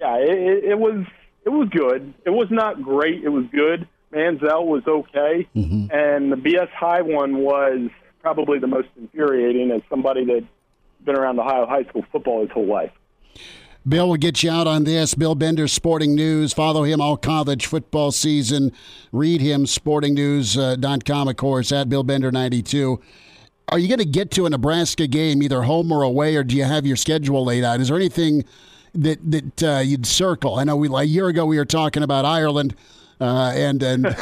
E: yeah, it, it was it was good. It was not great. It was good. Manziel was okay, mm-hmm. and the BS High one was probably the most infuriating as somebody that's been around Ohio high school football his whole life.
A: Bill will get you out on this. Bill Bender, Sporting News. Follow him all college football season. Read him, sportingnews.com, of course, at Bill Bender 92. Are you going to get to a Nebraska game, either home or away, or do you have your schedule laid out? Is there anything that that uh, you'd circle? I know we a year ago we were talking about Ireland. Uh, and and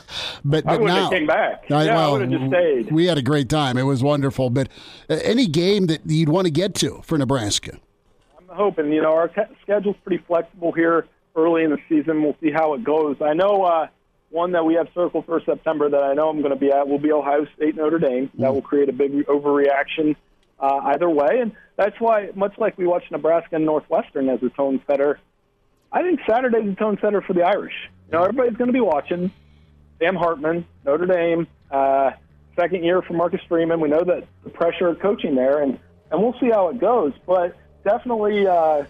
A: but, but
E: now came back. I, yeah, well, I would have just stayed.
A: We had a great time. It was wonderful. But uh, any game that you'd want to get to for Nebraska?
E: I'm hoping. You know, our schedule's pretty flexible here early in the season. We'll see how it goes. I know uh, one that we have circled for September that I know I'm going to be at will be Ohio State Notre Dame. That mm. will create a big overreaction uh, either way, and that's why, much like we watch Nebraska and Northwestern as a tone setter, I think Saturday's a tone setter for the Irish. Know, everybody's going to be watching. Sam Hartman, Notre Dame, uh, second year for Marcus Freeman. We know that the pressure of coaching there, and, and we'll see how it goes. But definitely uh,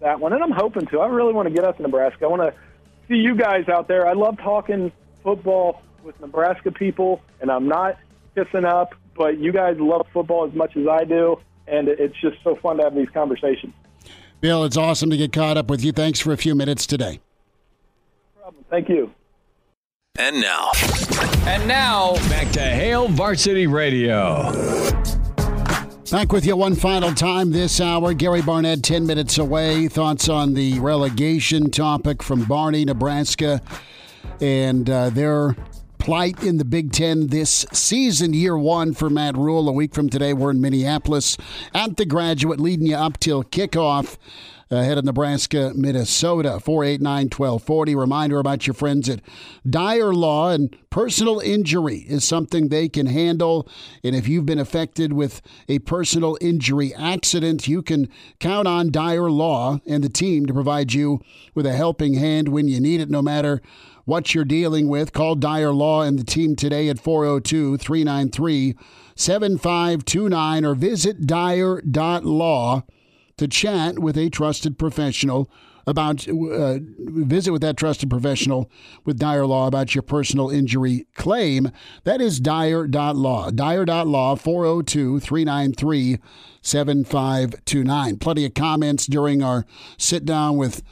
E: that one. And I'm hoping to. I really want to get up to Nebraska. I want to see you guys out there. I love talking football with Nebraska people, and I'm not kissing up, but you guys love football as much as I do, and it's just so fun to have these conversations.
A: Bill, it's awesome to get caught up with you. Thanks for a few minutes today.
E: Thank you.
D: And now. And now, back to Hail Varsity Radio.
A: Back with you one final time this hour. Gary Barnett, 10 minutes away. Thoughts on the relegation topic from Barney, Nebraska, and uh, their plight in the Big Ten this season, year one for Matt Rhule. A week from today, we're in Minneapolis at the graduate, leading you up till kickoff Uh, ahead of Nebraska, Minnesota. 489 1240. Reminder about your friends at Dyer Law and personal injury is something they can handle. And if you've been affected with a personal injury accident, you can count on Dyer Law and the team to provide you with a helping hand when you need it, no matter what you're dealing with. Call Dyer Law and the team today at 402 393 7529 or visit dyer.law to chat with a trusted professional about uh, visit with that trusted professional with Dyer Law about your personal injury claim. That is Dyer.law. Dyer.law 402 393 7529. Plenty of comments during our sit down with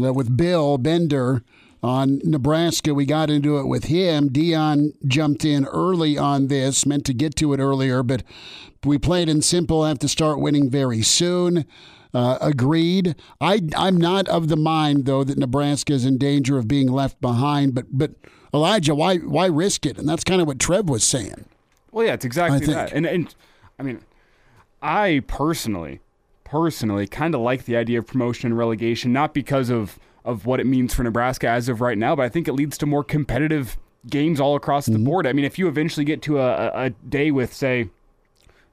A: uh, with Bill Bender on Nebraska. We got into it with him. Dion jumped in early on this, meant to get to it earlier, but we played in simple. Have to start winning very soon. Uh, agreed. I I'm not of the mind though that Nebraska is in danger of being left behind. But but Elijah, why why risk it? And that's kind of what Trev was saying.
B: Well, yeah, it's exactly that. And and I mean, I personally personally kind of like the idea of promotion and relegation, not because of of what it means for Nebraska as of right now, but I think it leads to more competitive games all across mm-hmm. the board. I mean, if you eventually get to a, a day with, say,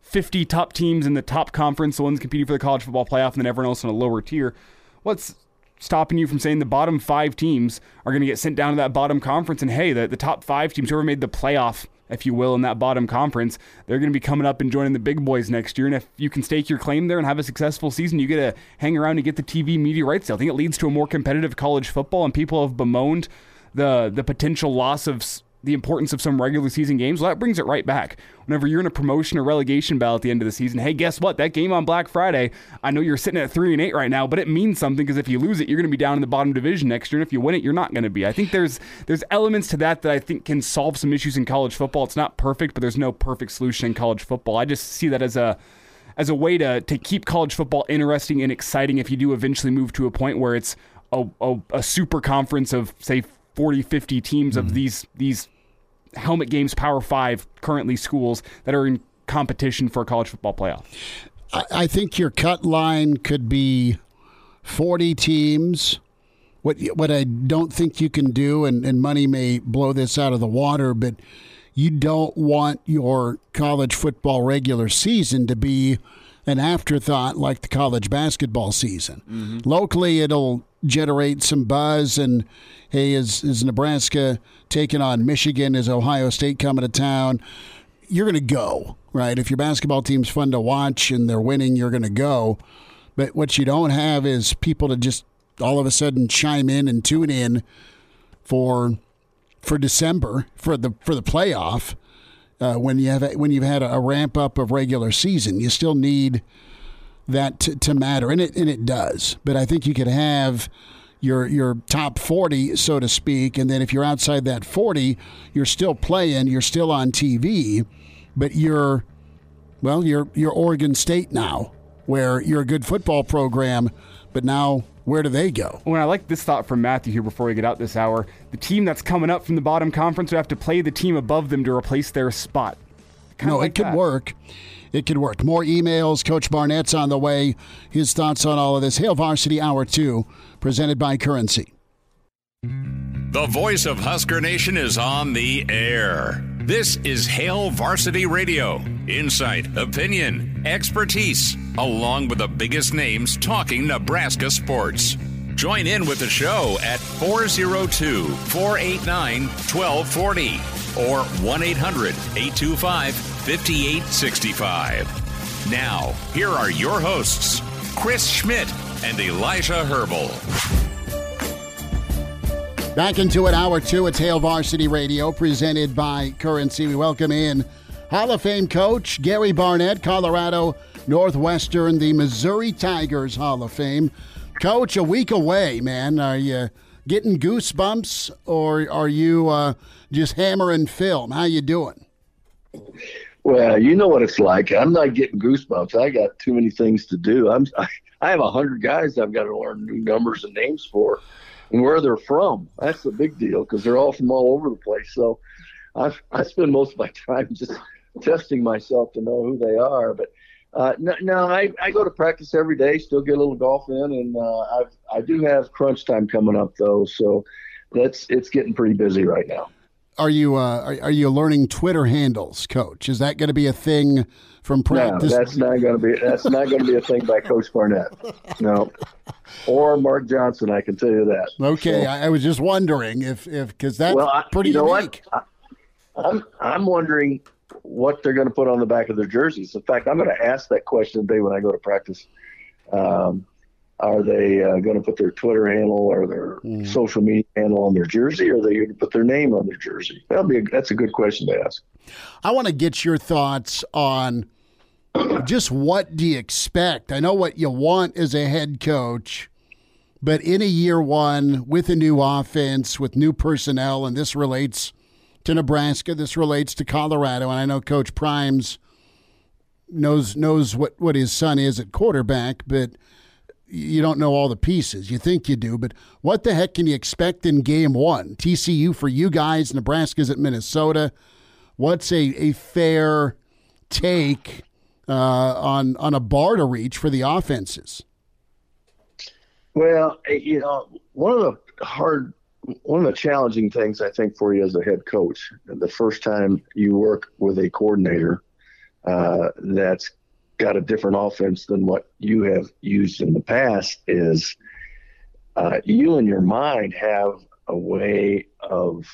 B: 50 top teams in the top conference, the ones competing for the college football playoff, and then everyone else in a lower tier, what's stopping you from saying the bottom five teams are going to get sent down to that bottom conference? And hey, the, the top five teams, whoever made the playoff if you will, in that bottom conference. They're going to be coming up and joining the big boys next year. And if you can stake your claim there and have a successful season, you get to hang around and get the TV media rights. I think it leads to a more competitive college football, and people have bemoaned the the potential loss of the importance of some regular season games, well, that brings it right back. Whenever you're in a promotion or relegation battle at the end of the season, hey, guess what? That game on Black Friday, I know you're sitting at three and eight right now, but it means something because if you lose it, you're going to be down in the bottom division next year, and if you win it, you're not going to be. I think there's there's elements to that that I think can solve some issues in college football. It's not perfect, but there's no perfect solution in college football. I just see that as a as a way to to keep college football interesting and exciting. If you do eventually move to a point where it's a, a, a super conference of say 40, 50 teams mm-hmm. of these these helmet games Power Five currently schools that are in competition for a college football playoff?
A: I, think your cut line could be 40 teams. What what I don't think you can do, and, and money may blow this out of the water, but you don't want your college football regular season to be an afterthought like the college basketball season. Mm-hmm. Locally, it'll generate some buzz. And hey, is, is Nebraska taking on Michigan? Is Ohio State coming to town? You're going to go, right? If your basketball team's fun to watch and they're winning, you're going to go. But what you don't have is people to just all of a sudden chime in and tune in for for December for the for the playoff uh, when you have when you've had a, a ramp up of regular season. You still need that to, to matter, and it and it does. But I think you could have your your top 40 so to speak and then if you're outside that 40 you're still playing you're still on TV but you're well you're you're Oregon State now where you're a good football program but now where do they go?
B: When I like this thought from Matthew here before we get out this hour, the team that's coming up from the bottom conference would have to play the team above them to replace their spot.
A: Kind no, like it could that. work it could work. More emails. Coach Barnett's on the way. His thoughts on all of this. Hail Varsity Hour 2, presented by Currency.
F: The voice of Husker Nation is on the air. This is Hail Varsity Radio. Insight, opinion, expertise, along with the biggest names talking Nebraska sports. Join in with the show at 402 489 1240 or 1 800 825 5865. Now, here are your hosts, Chris Schmidt and Elijah Herbel.
A: Back into it, hour two. It's Hail Varsity Radio, presented by Currency. We welcome in Hall of Fame coach Gary Barnett, Colorado Northwestern, the Missouri Tigers Hall of Fame. Coach, a week away, man. Are you getting goosebumps, or are you uh, just hammering film? How you doing?
G: Well, you know what it's like. I'm not getting goosebumps. I got too many things to do. I'm I, I have a hundred guys I've got to learn new numbers and names for, and where they're from. That's the big deal because they're all from all over the place. So I I spend most of my time just testing myself to know who they are. But uh, no, I, I go to practice every day. Still get a little golf in, and uh, I I do have crunch time coming up though. So that's it's getting pretty busy right now.
A: Are you uh, are, are you learning Twitter handles, Coach? Is that going to be a thing from practice?
G: No, that's not going to be that's not going to be a thing by Coach Barnett. No, or Mark Johnson. I can tell you that.
A: Okay, so, I, I, was just wondering if if because that's well, I, pretty
G: you
A: unique.
G: I, I'm I'm wondering what they're going to put on the back of their jerseys. In fact, I'm going to ask that question today when I go to practice. Um, are they uh, going to put their Twitter handle or their mm. social media handle on their jersey, or are they going to put their name on their jersey? That'll be a, that's a good question to ask.
A: I want to get your thoughts on just what do you expect. I know what you want as a head coach, but in a year one with a new offense, with new personnel, and this relates to Nebraska, this relates to Colorado, and I know Coach Primes knows knows what what his son is at quarterback, but you don't know all the pieces. You think you do, but what the heck can you expect in game one? TCU for you guys, Nebraska's at Minnesota. What's a, a fair take uh, on on a bar to reach for the offenses?
G: Well, eh, you know, one of the hard, one of the challenging things I think for you as a head coach, the first time you work with a coordinator uh, that's got a different offense than what you have used in the past is uh, you in your mind have a way of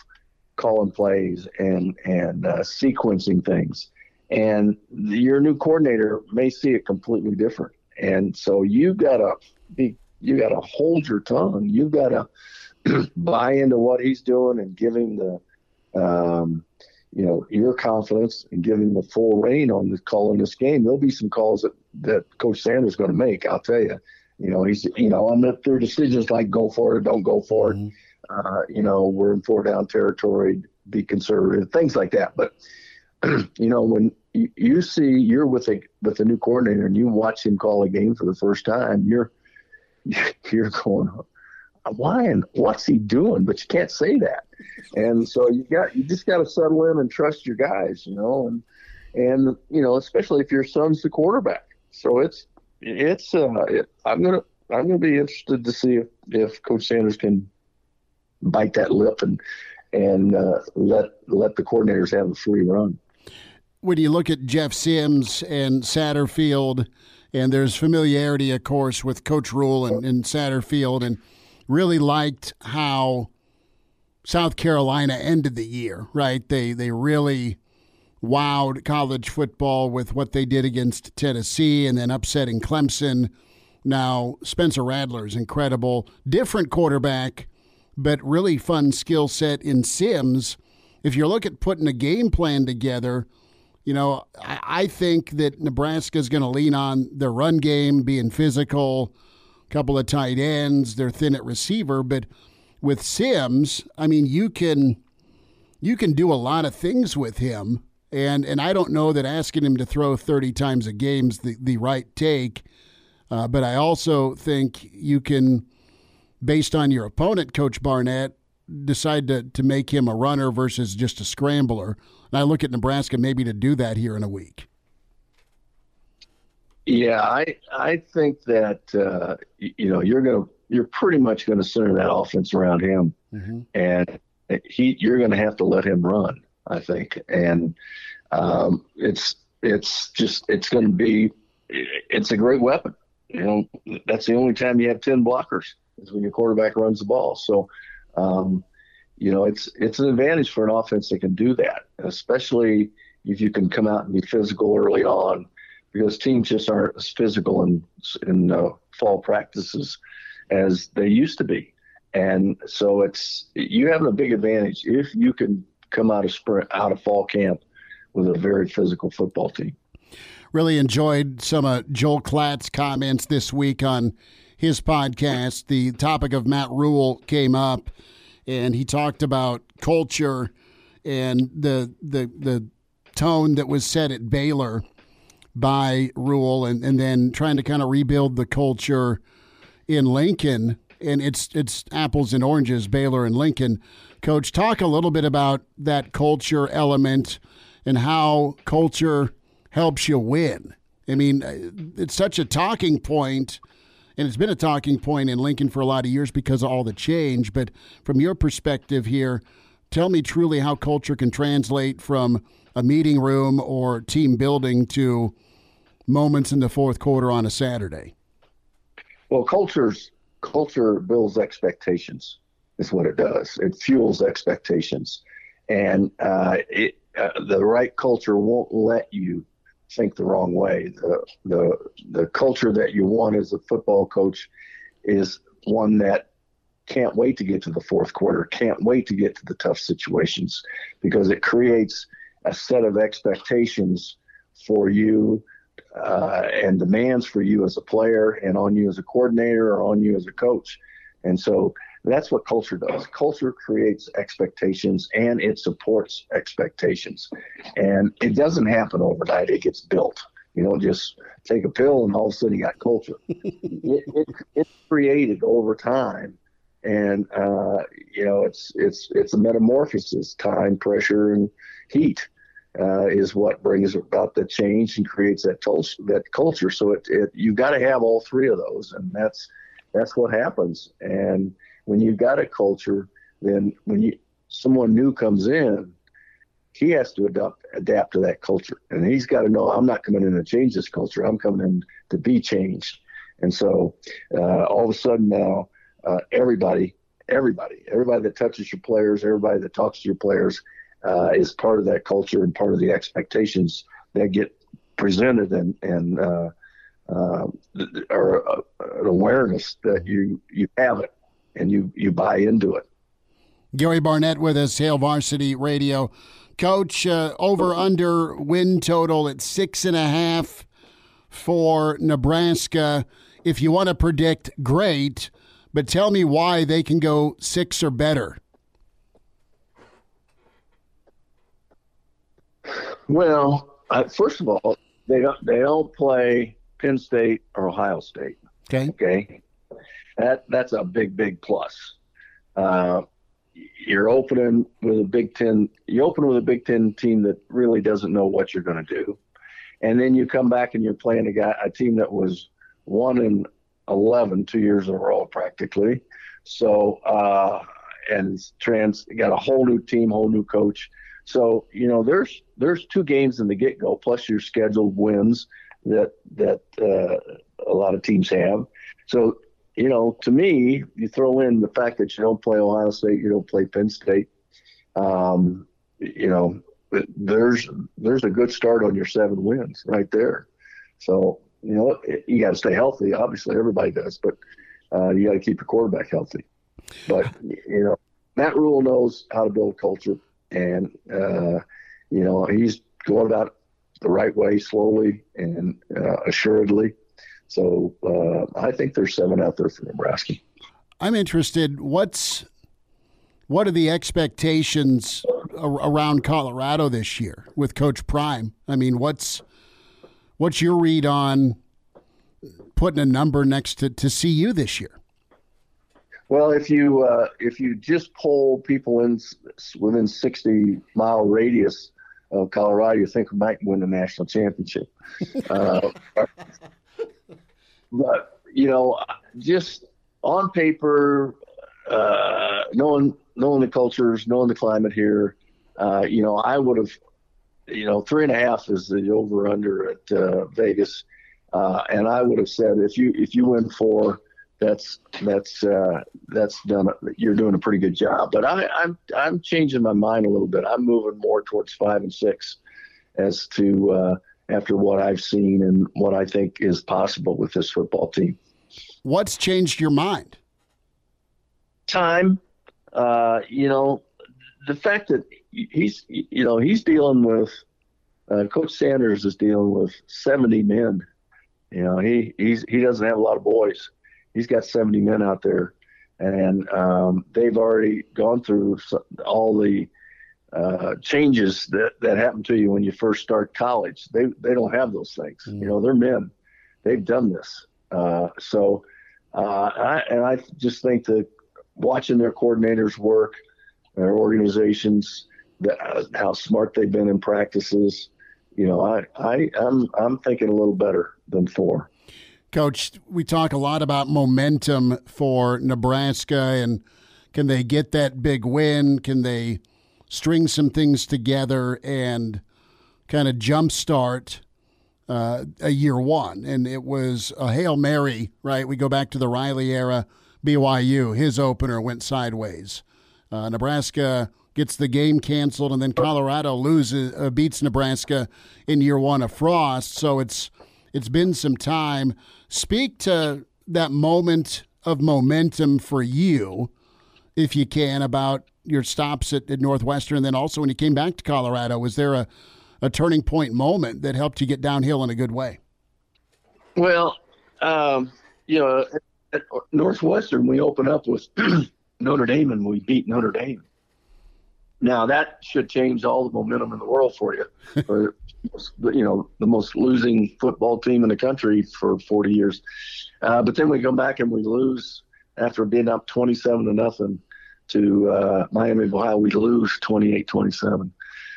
G: calling plays and and uh, sequencing things, and your new coordinator may see it completely different. And so you gotta be you gotta hold your tongue. You gotta buy into what he's doing and give him the um, you know your confidence and give him the full reign on the calling this game. There'll be some calls that that Coach Sanders is going to make. I'll tell you. You know he's you know I'm not their decisions like go for it or don't go for it. Mm-hmm. Uh, you know we're in four down territory, be conservative, things like that. But you know when you, you see you're with a with a new coordinator and you watch him call a game for the first time, you're you're going why and what's he doing? But you can't say that. And so you got you just got to settle in and trust your guys, you know, and and you know especially if your son's the quarterback. So it's it's uh, it, I'm gonna I'm gonna be interested to see if, if Coach Sanders can bite that lip and and uh, let let the coordinators have a free run.
A: When you look at Jeff Sims and Satterfield, and there's familiarity, of course, with Coach Rhule and, and Satterfield, and really liked how South Carolina ended the year, right? They they really wowed college football with what they did against Tennessee and then upsetting Clemson. Now, Spencer Rattler is incredible. Different quarterback, but really fun skill set in Sims. If you look at putting a game plan together, you know, I, I think that Nebraska is going to lean on their run game, being physical, couple of tight ends. They're thin at receiver, but with Sims, I mean, you can you can do a lot of things with him. And and I don't know that asking him to throw 30 times a game's the, the right take. Uh, but I also think you can, based on your opponent, Coach Barnett, decide to, to make him a runner versus just a scrambler. And I look at Nebraska maybe to do that here in a week.
G: Yeah, I I think that uh, you know you're gonna you're pretty much going to center that offense around him, mm-hmm. and he you're going to have to let him run. I think, and um, it's it's just it's going to be it's a great weapon. You know, that's the only time you have ten blockers is when your quarterback runs the ball. So, um, you know, it's it's an advantage for an offense that can do that, especially if you can come out and be physical early on because teams just aren't as physical in in uh, fall practices as they used to be, and so it's you have a big advantage if you can come out of sprint out of fall camp with a very physical football team.
A: Really enjoyed some of Joel Klatt's comments this week on his podcast, the topic of Matt Rhule came up, and he talked about culture and the the the tone that was set at Baylor by Rhule and, and then trying to kind of rebuild the culture in Lincoln. And it's it's apples and oranges, Baylor and Lincoln. Coach, talk a little bit about that culture element and how culture helps you win. I mean, uh, it's such a talking point, and it's been a talking point in Lincoln for a lot of years because of all the change. But from your perspective here, tell me truly how culture can translate from a meeting room or team building to moments in the fourth quarter on a Saturday.
G: Well, culture's culture builds expectations. Is what it does. It fuels expectations, and uh, it, uh, the right culture won't let you think the wrong way. The the the culture that you want as a football coach is one that can't wait to get to the fourth quarter, can't wait to get to the tough situations because it creates a set of expectations for you uh, and demands for you as a player and on you as a coordinator or on you as a coach. And so that's what culture does. Culture creates expectations and it supports expectations. And it doesn't happen overnight, it gets built. You don't just take a pill and all of a sudden you got culture. it, it, it's created over time. And uh, you know, it's it's it's a metamorphosis, time, pressure, and heat uh, is what brings about the change and creates that, that culture. So it, it you've got to have all three of those, and that's that's what happens. And when you've got a culture, then when you someone new comes in, he has to adapt adapt to that culture, and he's got to know I'm not coming in to change this culture. I'm coming in to be changed. And so uh, all of a sudden now, uh, everybody, everybody, everybody that touches your players, everybody that talks to your players, uh, is part of that culture and part of the expectations that get presented and and uh, uh, or uh, an awareness that you you have it and you you buy into it.
A: Gary Barnett with us, Hail Varsity Radio. Coach, uh, over under win total at six and a half for Nebraska. If you want to predict, great, but tell me why they can go six or better.
G: Well, uh, first of all, they don't they don't play Penn State or Ohio State.
A: Okay.
G: Okay. That that's a big big plus. Uh, you're opening with a Big Ten. You open with a Big Ten team that really doesn't know what you're going to do, and then you come back and you're playing a guy a team that was one in 11 two years in a row practically. So uh, and trans got a whole new team, whole new coach. So you know, there's there's two games in the get go, plus your scheduled wins that that uh, a lot of teams have. So you know, to me, you throw in the fact that you don't play Ohio State, you don't play Penn State. Um, you know, there's there's a good start on your seven wins right there. So you know, you got to stay healthy. Obviously, everybody does, but uh, you got to keep your quarterback healthy. But you know, Matt Rhule knows how to build culture and uh, you know he's going about the right way, slowly and uh, assuredly. So uh, I think there's seven out there for Nebraska.
A: I'm interested. What's what are the expectations around Colorado this year with Coach Prime? I mean, what's what's your read on putting a number next to, to CU this year?
G: Well, if you uh, if you just poll people in within 60 mile radius of Colorado, you think we might win the national championship. uh, but you know, just on paper, uh, knowing knowing the cultures, knowing the climate here, uh, you know, I would have, you know, three and a half is the over under at uh, Vegas, uh, and I would have said if you if you win four that's that's uh, that's done. You're doing a pretty good job. But I, I'm I'm changing my mind a little bit. I'm moving more towards five and six, as to uh, after what I've seen and what I think is possible with this football team.
A: What's changed your mind?
G: Time. Uh, you know, the fact that he's you know he's dealing with uh, Coach Sanders is dealing with 70 men. You know, he he's he doesn't have a lot of boys he's got 70 men out there, and um, they've already gone through all the uh, changes that, that happen to you when you first start college. They they don't have those things. Mm. You know, they're men. They've done this. Uh, so, uh, I, and I just think that watching their coordinators work, their organizations, uh, how smart they've been in practices. You know, I, I I'm I'm thinking a little better than four.
A: Coach, we talk a lot about momentum for Nebraska and can they get that big win? Can they string some things together and kind of jumpstart uh, a year one? And it was a Hail Mary, right? We go back to the Riley era. BYU, his opener went sideways. Uh, Nebraska gets the game canceled, and then Colorado loses, uh, beats Nebraska in year one of Frost. So it's it's been some time. Speak to that moment of momentum for you, if you can, about your stops at, at Northwestern, and then also when you came back to Colorado. Was there a, a turning point moment that helped you get downhill in a good way?
G: Well, um, you know, at Northwestern, we opened up with Notre Dame and we beat Notre Dame. Now that should change all the momentum in the world for you. you know, the most losing football team in the country for 40 years. Uh, but then we come back and we lose after being up 27 to nothing to uh, Miami of Ohio. We lose 28-27.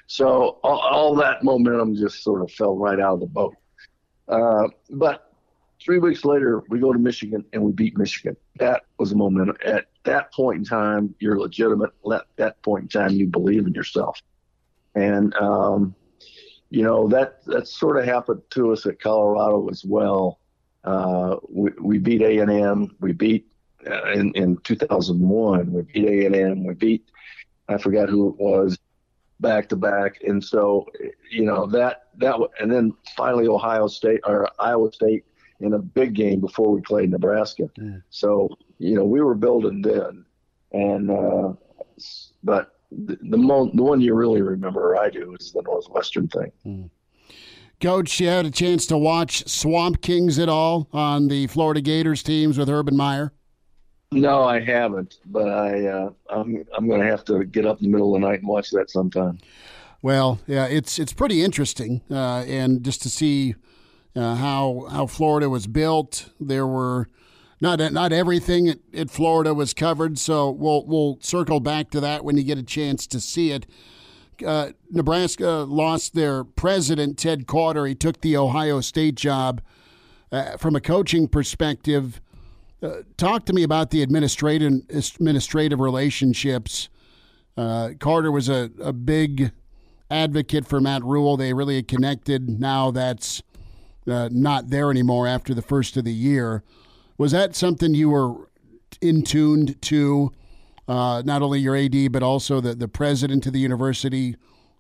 G: So all, all, that momentum just sort of fell right out of the boat. Uh, but three weeks later, we go to Michigan and we beat Michigan. That was a momentum. At that point in time, you're legitimate. At that point in time, you believe in yourself. And um, you know that that sort of happened to us at Colorado as well. Uh, we, we beat A and M. We beat uh, in in 2001. We beat A and M. We beat I forgot who it was back to back. And so you know that that and then finally Ohio State or Iowa State in a big game before we played Nebraska. Mm. So you know we were building then, and uh, but the the, mo- the one you really remember, I do, is the Northwestern thing. Mm.
A: Coach, you had a chance to watch Swamp Kings at all on the Florida Gators teams with Urban Meyer?
G: No, I haven't, but I uh, I'm I'm going to have to get up in the middle of the night and watch that sometime.
A: Well, yeah, it's it's pretty interesting, uh, and just to see uh, how how Florida was built. There were not not everything at, at, Florida was covered, so we'll we'll circle back to that when you get a chance to see it. Uh, Nebraska lost their president Ted Carter. He took the Ohio State job. Uh, from a coaching perspective, uh, talk to me about the administrative administrative relationships. Uh, Carter was a, a big advocate for Matt Rhule. They really connected. Now that's uh, not there anymore after the first of the year. Was that something you were in tuned to? Uh, not only your AD, but also the, the president of the university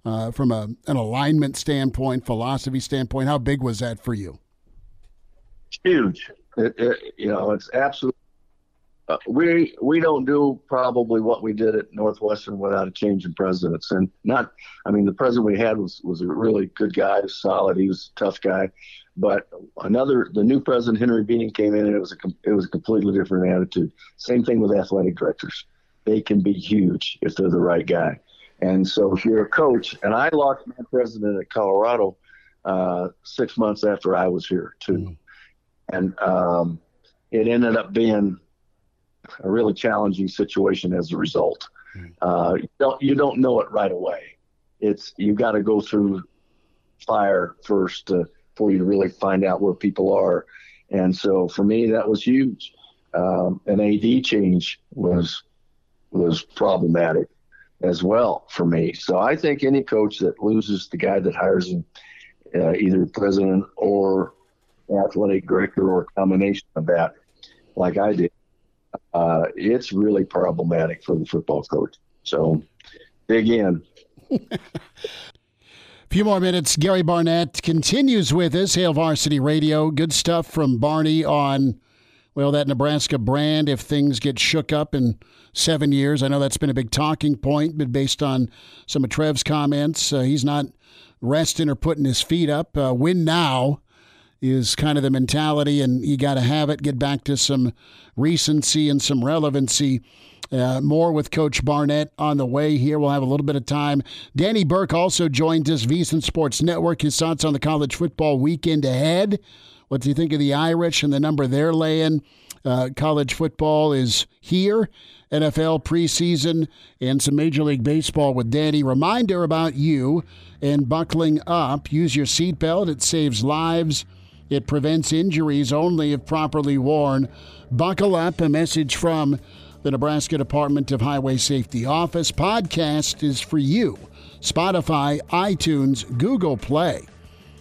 A: uh, from a, an alignment standpoint, philosophy standpoint. How big was that for you?
G: Huge. It, it, you know, it's absolutely. Uh, we we don't do probably what we did at Northwestern without a change in presidents, and not. I mean, the president we had was was a really good guy, solid. He was a tough guy, but another, the new president Henry Bienen came in, and it was a it was a completely different attitude. Same thing with athletic directors; they can be huge if they're the right guy. And so, if you're a coach, and I lost my president at Colorado uh, six months after I was here too, mm. and um, it ended up being a really challenging situation as a result. Mm. Uh, you don't you don't know it right away. It's you got to go through fire first to for you really find out where people are. And so for me, that was huge. Um, an AD change was was problematic as well for me. So I think any coach that loses the guy that hires him, uh, either president or athletic director or combination of that, like I did, uh, it's really problematic for the football coach. So dig in.
A: few more minutes. Gary Barnett continues with us, Hail Varsity Radio. Good stuff from Barney on, well, that Nebraska brand if things get shook up in seven years. I know that's been a big talking point, but based on some of Trev's comments, uh, he's not resting or putting his feet up. Uh, win now is kind of the mentality, and you got to have it. Get back to some recency and some relevancy. Uh, more with Coach Barnett on the way here. We'll have a little bit of time. Danny Burke also joined us, VSiN Sports Network. His thoughts on the college football weekend ahead. What do you think of the Irish and the number they're laying? Uh, college football is here. NFL preseason and some Major League Baseball with Danny. Reminder about you and buckling up. Use your seatbelt, it saves lives. It prevents injuries only if properly worn. Buckle up. A message from the Nebraska Department of Highway Safety Office. Podcast is for you. Spotify, iTunes, Google Play.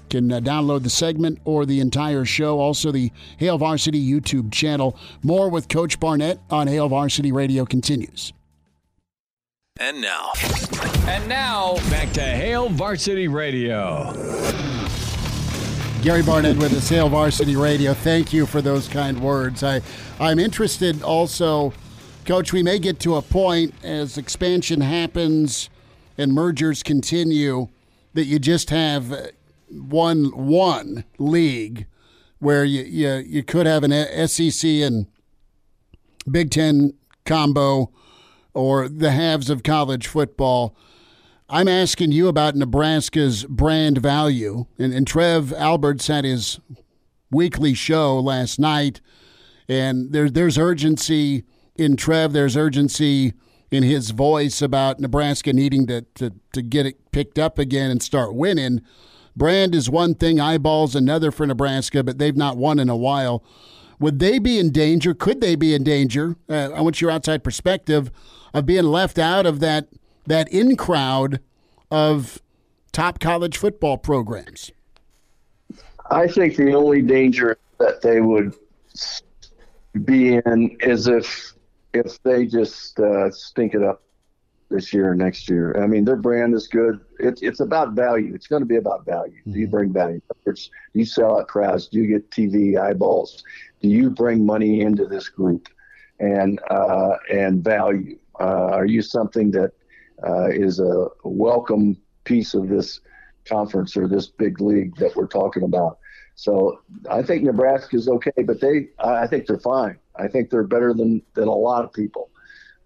A: Can uh, download the segment or the entire show. Also, the Hail Varsity YouTube channel. More with Coach Barnett on Hail Varsity Radio continues.
D: And now. And now, back to Hail Varsity Radio.
A: Gary Barnett with the Hail Varsity Radio. Thank you for those kind words. I, I'm interested also, Coach. We may get to a point as expansion happens and mergers continue that you just have one one league where you you, you could have an SEC and Big Ten combo or the halves of college football. I'm asking you about Nebraska's brand value. And, and Trev Alberts had his weekly show last night, and there, there's urgency in Trev, there's urgency in his voice about Nebraska needing to, to, to get it picked up again and start winning. Brand is one thing, eyeballs another for Nebraska, but they've not won in a while. Would they be in danger? Could they be in danger? Uh, I want your outside perspective of being left out of that that in crowd of top college football programs?
G: I think the only danger that they would be in is if if they just uh, stink it up this year or next year. I mean, their brand is good. It's it's about value. It's going to be about value. Mm-hmm. Do you mm-hmm. bring value? do you sell out crowds? Do you get TV eyeballs? Do you bring money into this group and uh, and value? Uh, are you something that is a welcome piece of this conference or this big league that we're talking about? So I think Nebraska is okay, but they I think they're fine. I think they're better than than a lot of people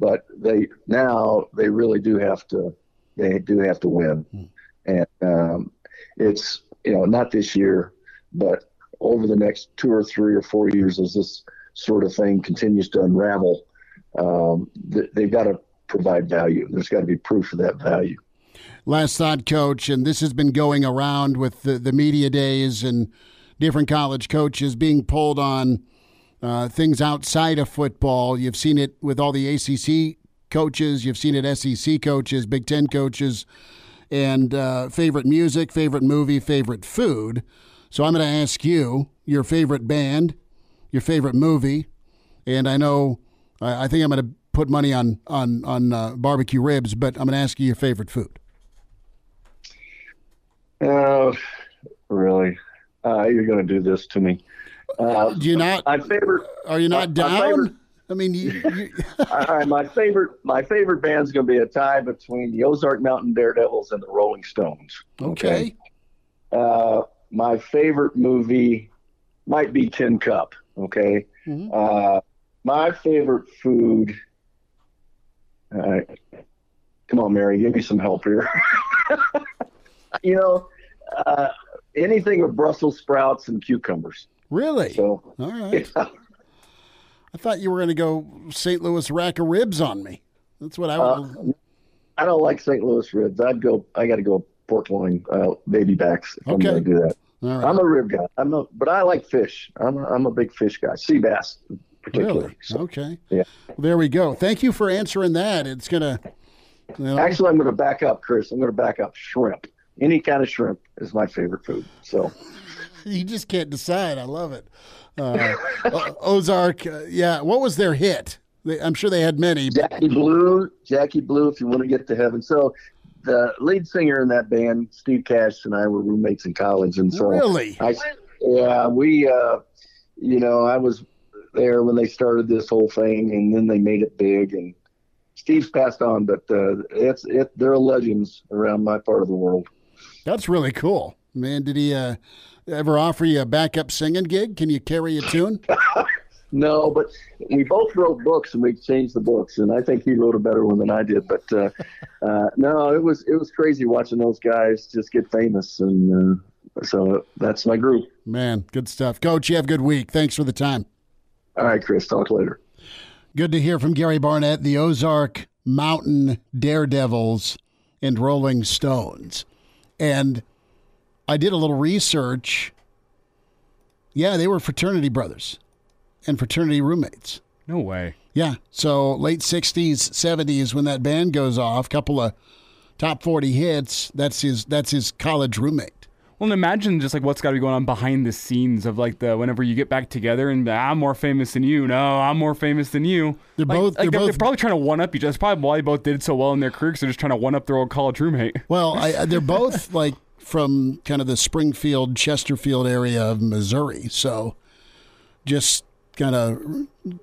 G: but they now they really do have to they do have to win, mm. and um, it's you know not this year, but over the next two or three or four years as this sort of thing continues to unravel, um, th- they've got to provide value. There's got to be proof of that value.
A: Last thought, coach, and this has been going around with the, the media days and different college coaches being pulled on uh, things outside of football. You've seen it with all the ACC coaches, you've seen it SEC coaches, Big Ten coaches, and uh, favorite music, favorite movie, favorite food. So I'm going to ask you your favorite band, your favorite movie, and I know I think I'm going to put money on on on uh, barbecue ribs, but I'm going to ask you your favorite food.
G: Oh, really? Uh, you're going to do this to me.
A: Uh, Do you not?
G: My favorite.
A: Are you not down? Favorite, I mean, you. you
G: all right, my favorite. My favorite band's going to be a tie between the Ozark Mountain Daredevils and the Rolling Stones.
A: Okay.
G: okay? Uh, my favorite movie might be Tin Cup. Okay. Mm-hmm. Uh, my favorite food. Uh, come on, Mary, give me some help here. you know, uh, anything with Brussels sprouts and cucumbers.
A: Really?
G: So,
A: all right. Yeah. I thought you were going to go St. Louis rack of ribs on me. That's what I would. Uh,
G: I don't like St. Louis ribs. I'd go. I got to go pork loin, uh, baby backs. If okay. I'm going to do that. Right. I'm a rib guy. I'm a, but I like fish. I'm a, I'm a big fish guy. Sea bass, particularly.
A: Really? So, okay. Yeah. Well, there we go. Thank you for answering that. It's gonna.
G: You know, Actually, I'm going to back up, Chris. I'm going to back up. Shrimp. Any kind of shrimp is my favorite food. So.
A: you just can't decide. I love it. Uh, Ozark, uh, yeah. What was their hit? They, I'm sure they had many.
G: Jackie Blue, Jackie Blue. If you want to get to heaven, so the lead singer in that band, Steve Cash, and I were roommates in college, and so
A: really,
G: I, yeah, we, uh, you know, I was there when they started this whole thing, and then they made it big, and Steve's passed on, but uh, it's it. They're legends around my part of the world.
A: That's really cool, man. Did he? Uh, ever offer you a backup singing gig? Can you carry a tune?
G: No, but we both wrote books and we exchanged the books, and I think he wrote a better one than I did. But uh, uh, no, it was it was crazy watching those guys just get famous, and uh, so that's my group.
A: Man, good stuff, Coach. You have a good week. Thanks for the time.
G: All right, Chris. Talk later.
A: Good to hear from Gary Barnett, the Ozark Mountain Daredevils and Rolling Stones, and I did a little research. Yeah, they were fraternity brothers and fraternity roommates.
B: No way.
A: Yeah. So late 60s, 70s when that band goes off, couple of top 40 hits, that's his that's his college roommate.
B: Well, and imagine just like what's got to be going on behind the scenes of like the whenever you get back together and ah, I'm more famous than you. No, I'm more famous than you.
A: They're
B: Like-
A: both-
B: like,
A: they're
B: they're,
A: both-
B: probably trying to one up each other. That's probably why they both did so well in their careers. They're just trying to one up their old college roommate.
A: Well, I, they're both like from kind of the Springfield, Chesterfield area of Missouri. So just kind of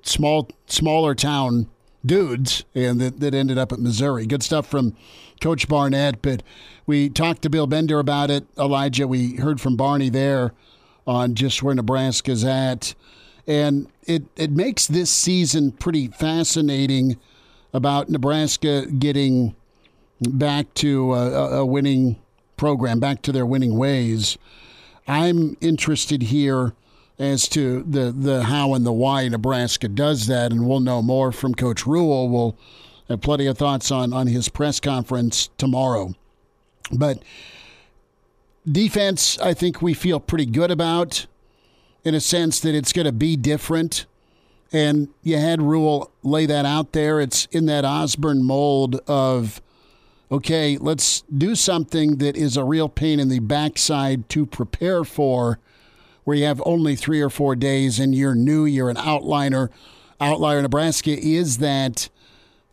A: small, smaller town dudes, and that, that ended up at Missouri. Good stuff from Coach Barnett. But we talked to Bill Bender about it. Elijah, we heard from Barney there on just where Nebraska's at. And it, it makes this season pretty fascinating about Nebraska getting back to a, a winning program, back to their winning ways. I'm interested here as to the, the how and the why Nebraska does that, and we'll know more from Coach Rhule. We'll have plenty of thoughts on, on his press conference tomorrow. But defense, I think we feel pretty good about in a sense that it's going to be different. And you had Rhule lay that out there. It's in that Osborne mold of, okay, let's do something that is a real pain in the backside to prepare for, where you have only three or four days and you're new, you're an outliner. Outlier Nebraska is that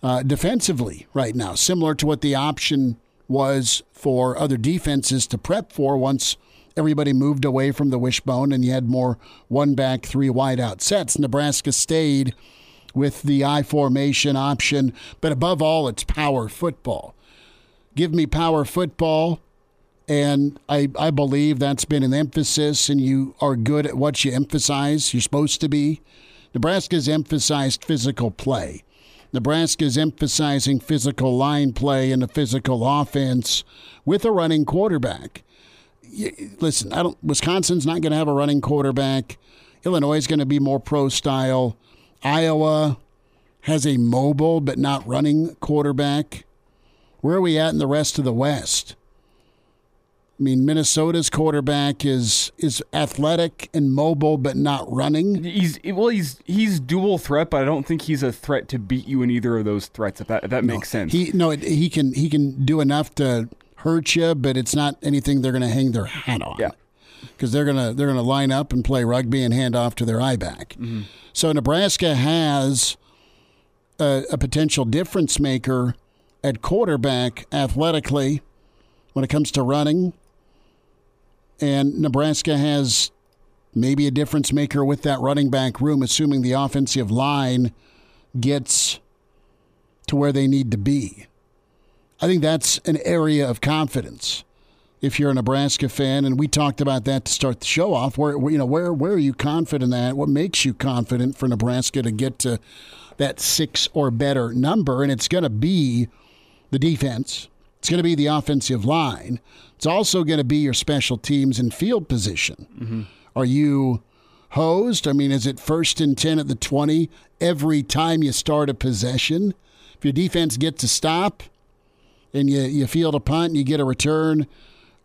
A: uh, defensively right now, similar to what the option was for other defenses to prep for once everybody moved away from the wishbone and you had more one back, three wide out sets. Nebraska stayed with the I formation option, but above all, it's power football. Give me power football. And I, I believe that's been an emphasis, and you are good at what you emphasize. You're supposed to be. Nebraska's emphasized physical play. Nebraska's emphasizing physical line play and a physical offense with a running quarterback. Listen, I don't. Wisconsin's not going to have a running quarterback. Illinois is going to be more pro style. Iowa has a mobile but not running quarterback. Where are we at in the rest of the West? I mean, Minnesota's quarterback is is athletic and mobile but not running.
B: He's well, he's he's dual threat, but I don't think he's a threat to beat you in either of those threats. If that if that makes sense.
A: He no, it, he can he can do enough to hurt you, but it's not anything they're going to hang their hat on.
B: Yeah.
A: because they're gonna they're gonna line up and play rugby and hand off to their eye back.
B: Mm-hmm.
A: So Nebraska has a, a potential difference maker at quarterback athletically when it comes to running, and Nebraska has maybe a difference maker with that running back room, assuming the offensive line gets to where they need to be. I think that's an area of confidence if you're a Nebraska fan, and we talked about that to start the show off. Where you know where where are you confident at? What makes you confident for Nebraska to get to that six or better number? And it's going to be the defense. It's going to be the offensive line. It's also going to be your special teams and field position. Mm-hmm. Are you hosed? I mean, is it first and 10 at the 20 every time you start a possession? If your defense gets a stop and you, you field a punt and you get a return,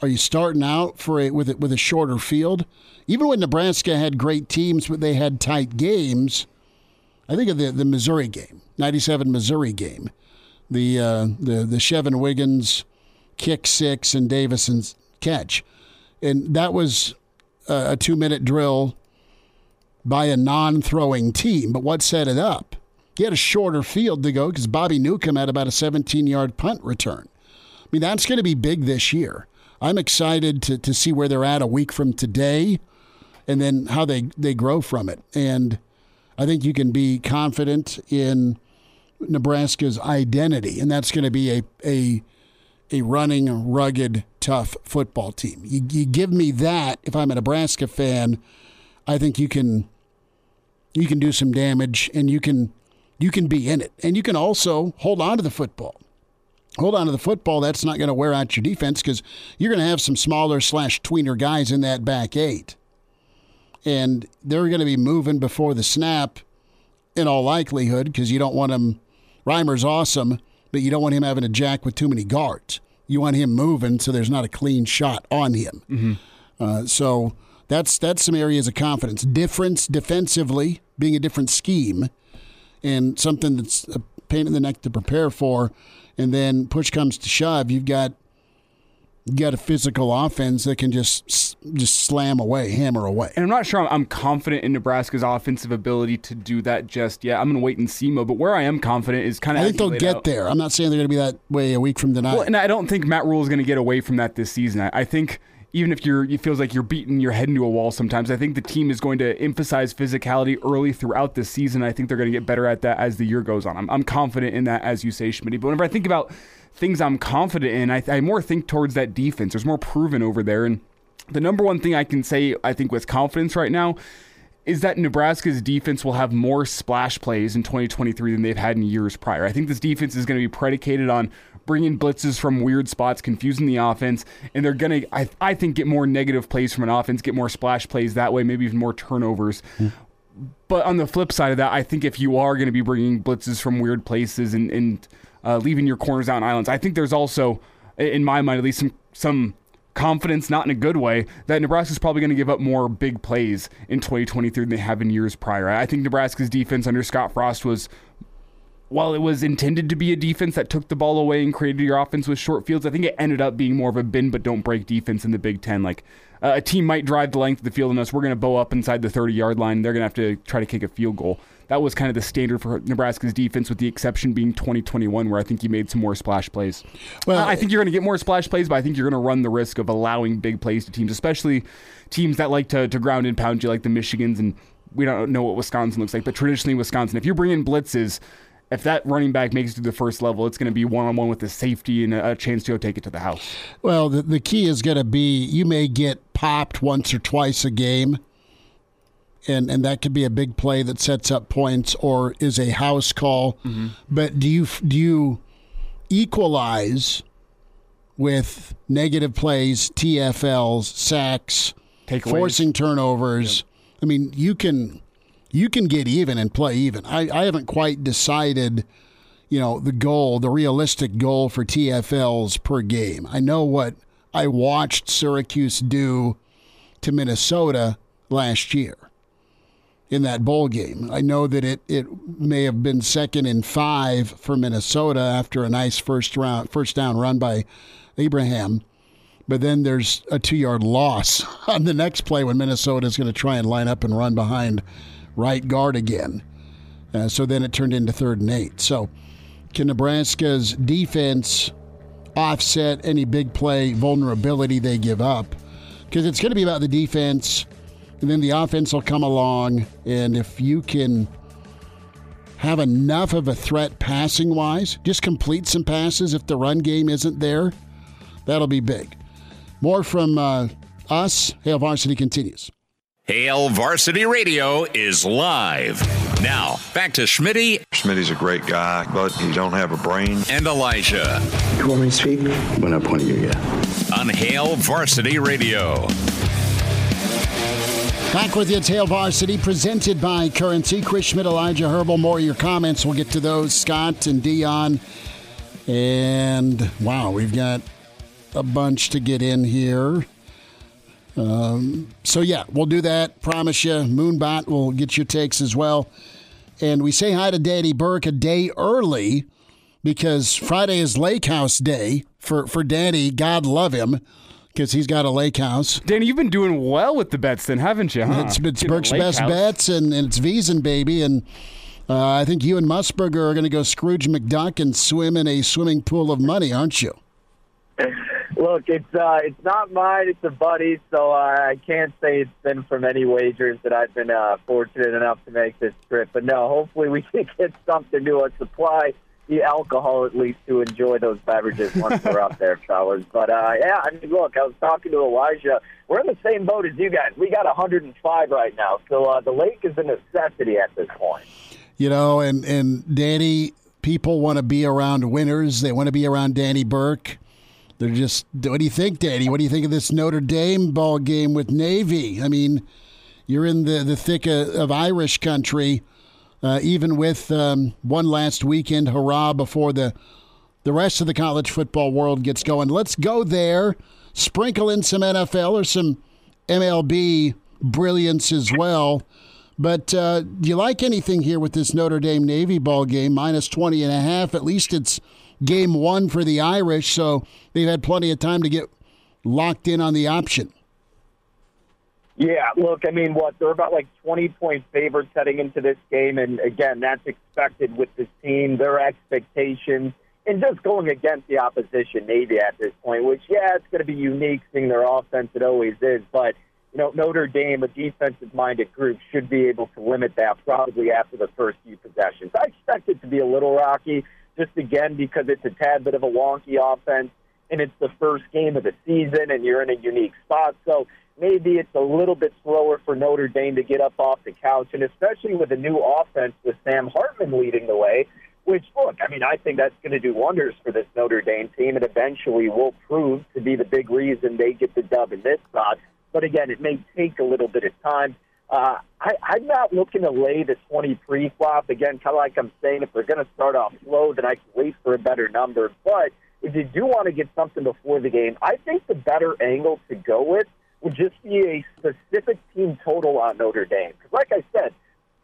A: are you starting out for a, with, a, with a shorter field? Even when Nebraska had great teams, but they had tight games, I think of the, the Missouri game, 97 Missouri game, the, uh, the, the Shevin Wiggins kick six and Davison's catch. And that was a, a two minute drill by a non throwing team. But what set it up? He had a shorter field to go because Bobby Newcomb had about a 17 yard punt return. I mean, that's going to be big this year. I'm excited to, to see where they're at a week from today and then how they, they grow from it. And I think you can be confident in Nebraska's identity, and that's going to be a, a a running, rugged, tough football team. You, you give me that. If I'm a Nebraska fan, I think you can you can do some damage and you can you can be in it. And you can also hold on to the football. Hold on to the football. That's not going to wear out your defense because you're going to have some smaller slash tweener guys in that back eight. And they're going to be moving before the snap in all likelihood because you don't want them. Reimer's awesome, but you don't want him having a jack with too many guards. You want him moving so there's not a clean shot on him.
B: Mm-hmm.
A: Uh, so that's that's some areas of confidence. Difference defensively, being a different scheme, and something that's a pain in the neck to prepare for. And then push comes to shove, you've got you got a physical offense that can just just slam away, hammer away.
B: And I'm not sure I'm, confident in Nebraska's offensive ability to do that just yet. I'm going to wait and see, Mo. But where I am confident is kind of.
A: I think they'll get out. there. I'm not saying they're going to be that way a week from tonight.
B: Well, and I don't think Matt Rhule is going to get away from that this season. I, I think even if you're, it feels like you're beating your head into a wall sometimes. I think the team is going to emphasize physicality early throughout the season. I think they're going to get better at that as the year goes on. I'm, I'm confident in that, as you say, Schmidt. But whenever I think about things I'm confident in, I, I more think towards that defense. There's more proven over there. And the number one thing I can say, I think, with confidence right now is that Nebraska's defense will have more splash plays in 2023 than they've had in years prior. I think this defense is going to be predicated on bringing blitzes from weird spots, confusing the offense, and they're going to, I, I think, get more negative plays from an offense, get more splash plays that way, maybe even more turnovers. Mm. But on the flip side of that, I think if you are going to be bringing blitzes from weird places and, and uh, leaving your corners out on islands, I think there's also, in my mind at least, some some confidence, not in a good way, that Nebraska's probably going to give up more big plays in 2023 than they have in years prior. I think Nebraska's defense under Scott Frost was while it was intended to be a defense that took the ball away and created your offense with short fields, I think it ended up being more of a bend but don't break defense in the Big Ten. Like uh, a team might drive the length of the field on us, we're going to bow up inside the 30 yard line. They're going to have to try to kick a field goal. That was kind of the standard for Nebraska's defense, with the exception being 2021, where I think you made some more splash plays. Well, I think you're going to get more splash plays, but I think you're going to run the risk of allowing big plays to teams, especially teams that like to, to ground and pound you, like the Michigans and we don't know what Wisconsin looks like, but traditionally Wisconsin, if you bring in blitzes, if that running back makes it to the first level, it's going to be one on one with the safety and a, chance to go take it to the house.
A: Well, the, the key is going to be you may get popped once or twice a game, and, and that could be a big play that sets up points or is a house call. Mm-hmm. But do you do you equalize with negative plays, TFLs, sacks, Takeaways. forcing turnovers? Yep. I mean, you can you can get even and play even. I, I haven't quite decided, you know, the goal, the realistic goal for TFLs per game. I know what I watched Syracuse do to Minnesota last year in that bowl game. I know that it, it may have been second in five for Minnesota after a nice first round first down run by Ibrahim. But then there's a two yard loss on the next play when Minnesota is going to try and line up and run behind right guard again. Uh, so then it turned into third and eight. So can Nebraska's defense offset any big play vulnerability they give up? Because it's going to be about the defense, and then the offense will come along. And if you can have enough of a threat passing wise, just complete some passes if the run game isn't there, that'll be big. More from uh, us. Hail Varsity continues.
F: Hail Varsity Radio is live. Now, back to Schmitty.
H: Schmitty's a great guy, but he don't have a brain.
F: And Elijah.
I: You want me to speak? When I point you, yeah.
F: On Hail Varsity Radio.
A: Back with you, Hail Varsity, presented by Currency. Chris Schmidt, Elijah Herbel. More of your comments. We'll get to those. Scott and Deion. And wow, we've got a bunch to get in here. Um, so yeah, we'll do that. Promise you. Moonbot will get your takes as well. And we say hi to Daddy Burke a day early because Friday is Lake House Day for for Daddy. God love him because he's got a lake house.
B: Danny, you've been doing well with the bets, then, haven't you? Huh?
A: It's, it's Burke's best house. bets, and, and it's Wiesen, baby. And uh, I think you and Musburger are going to go Scrooge McDuck and swim in a swimming pool of money, aren't you?
J: Look, it's uh, it's not mine. It's a buddy, so uh, I can't say it's been from any wagers that I've been uh, fortunate enough to make this trip. But no, hopefully we can get something to a supply the alcohol at least to enjoy those beverages once we're up there, fellas. But uh, yeah, I mean, look, I was talking to Elijah. We're in the same boat as you guys. We got 105 right now, so uh, the lake is a necessity at this point.
A: You know, and and Danny, people want to be around winners. They want to be around Danny Burke. They're just. What do you think, Danny? What do you think of this Notre Dame ball game with Navy? I mean, you're in the the thick of, of Irish country uh, even with um, one last weekend hurrah before the the rest of the college football world gets going. Let's go there, sprinkle in some NFL or some MLB brilliance as well. But uh, do you like anything here with this Notre Dame Navy ball game, minus 20 and a half? At least it's game one for the Irish, so they've had plenty of time to get locked in on the option.
J: Yeah, look, I mean, what they're about like 20 point favorites heading into this game, and again, that's expected with this team, their expectations, and just going against the opposition, Navy at this point. Which, yeah, it's going to be unique, seeing their offense. It always is, but you know, Notre Dame, a defensive-minded group, should be able to limit that probably after the first few possessions. I expect it to be a little rocky, just again because it's a tad bit of a wonky offense, and it's the first game of the season, and you're in a unique spot. So maybe it's a little bit slower for Notre Dame to get up off the couch, and especially with a new offense with Sam Hartman leading the way. Which, look, I mean, I think that's going to do wonders for this Notre Dame team, and eventually will prove to be the big reason they get the dub in this spot. But again, it may take a little bit of time. Uh, I, I'm not looking to lay the 20 pre-flop. Again, kind of like I'm saying, if they're going to start off slow, then I can wait for a better number. But if you do want to get something before the game, I think the better angle to go with would just be a specific team total on Notre Dame. Because, like I said,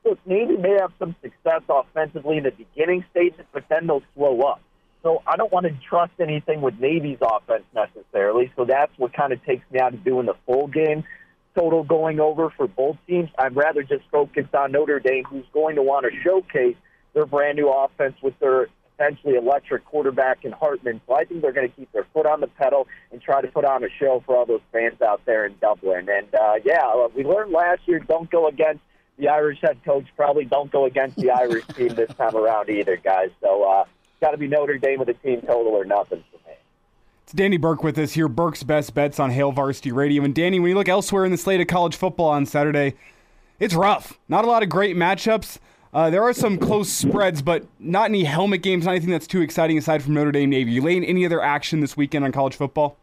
J: look, Navy may have some success offensively in the beginning stages, but then they'll slow up. So I don't want to trust anything with Navy's offense necessarily. So that's what kind of takes me out of doing the full game total going over for both teams. I'd rather just focus on Notre Dame, who's going to want to showcase their brand new offense with their potentially electric quarterback in Hartman. So I think they're going to keep their foot on the pedal and try to put on a show for all those fans out there in Dublin. And uh, yeah, uh, we learned last year don't go against the Irish head coach. Probably don't go against the Irish team this time around either, guys. So uh, got to be Notre Dame with a team total or nothing for me.
B: It's Danny Burke with us here. Burke's best bets on Hail Varsity Radio. And Danny, when you look elsewhere in the slate of college football on Saturday, it's rough. Not a lot of great matchups. Uh, there are some close spreads, but not any helmet games, not anything that's too exciting aside from Notre Dame Navy. You laying any other action this weekend on college football?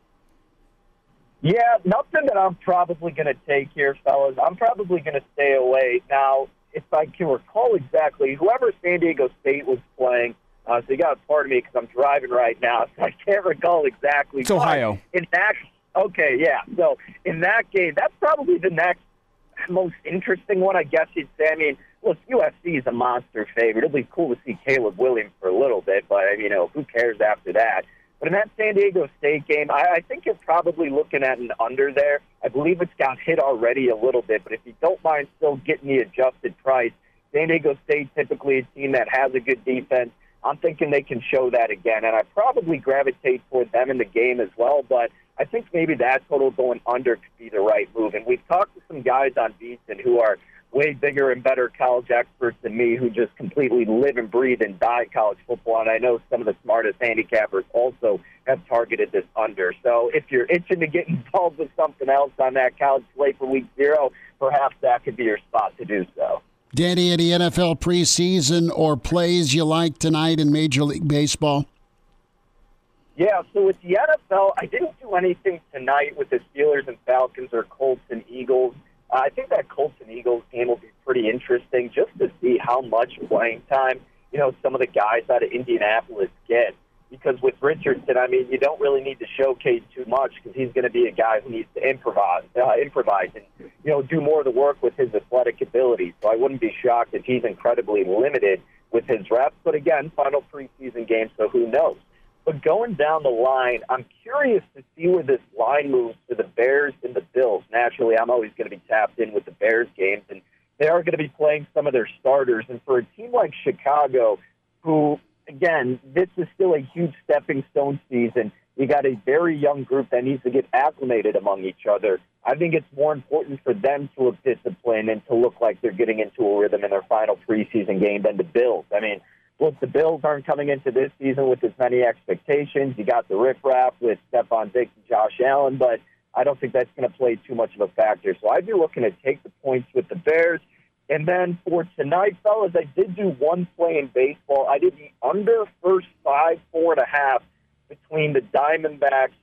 J: Yeah, nothing that I'm probably going to take here, fellas. I'm probably going to stay away. Now, if I can recall exactly, whoever San Diego State was playing, uh, so you got to pardon me because I'm driving right now, so I can't recall exactly.
B: It's Ohio.
J: In that, okay, yeah. So in that game, that's probably the next most interesting one, I guess you'd say. I mean, look, USC is a monster favorite. It'll be cool to see Caleb Williams for a little bit, but you know, who cares after that? But in that San Diego State game, I, I think you're probably looking at an under there. I believe it's got hit already a little bit, but if you don't mind still getting the adjusted price, San Diego State typically a team that has a good defense. I'm thinking they can show that again, and I probably gravitate toward them in the game as well. But I think maybe that total going under could be the right move. And we've talked to some guys on VSiN who are way bigger and better college experts than me who just completely live and breathe and die college football. And I know some of the smartest handicappers also have targeted this under. So if you're itching to get involved with something else on that college slate for week zero, perhaps that could be your spot to do so.
A: Danny, any NFL preseason or plays you like tonight in Major League Baseball?
J: Yeah, so with the NFL, I didn't do anything tonight with the Steelers and Falcons or Colts and Eagles. Uh, I think that Colts and Eagles game will be pretty interesting just to see how much playing time, you know, some of the guys out of Indianapolis get. Because with Richardson, I mean, you don't really need to showcase too much because he's going to be a guy who needs to improvise, uh, improvise, and you know, do more of the work with his athletic abilities. So I wouldn't be shocked if he's incredibly limited with his reps. But again, final preseason game, so who knows? But going down the line, I'm curious to see where this line moves for the Bears and the Bills. Naturally, I'm always going to be tapped in with the Bears games, and they are going to be playing some of their starters. And for a team like Chicago, who, again, this is still a huge stepping stone season, you got a very young group that needs to get acclimated among each other. I think it's more important for them to look disciplined and to look like they're getting into a rhythm in their final preseason game than the Bills. I mean, look, the Bills aren't coming into this season with as many expectations. You got the riffraff with Stefon Diggs and Josh Allen, but I don't think that's going to play too much of a factor. So I'd be looking to take the points with the Bears. And then for tonight, fellas, I did do one play in baseball. I did the under first five, four and a half between the Diamondbacks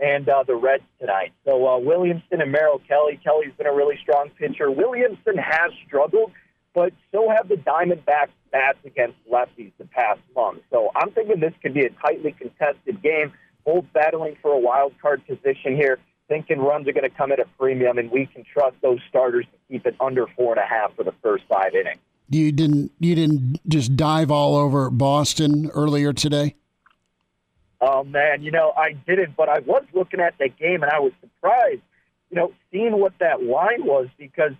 J: and uh, the Reds tonight. So uh, Williamson and Merrill Kelly. Kelly's been a really strong pitcher. Williamson has struggled, but so have the Diamondbacks bats against lefties the past month. So I'm thinking this could be a tightly contested game. Both battling for a wild card position here. Thinking runs are going to come at a premium, and we can trust those starters to keep it under four and a half for the first five innings.
A: You didn't you didn't just dive all over Boston earlier today?
J: Oh man, you know I didn't, but I was looking at that game and I was surprised, you know, seeing what that line was because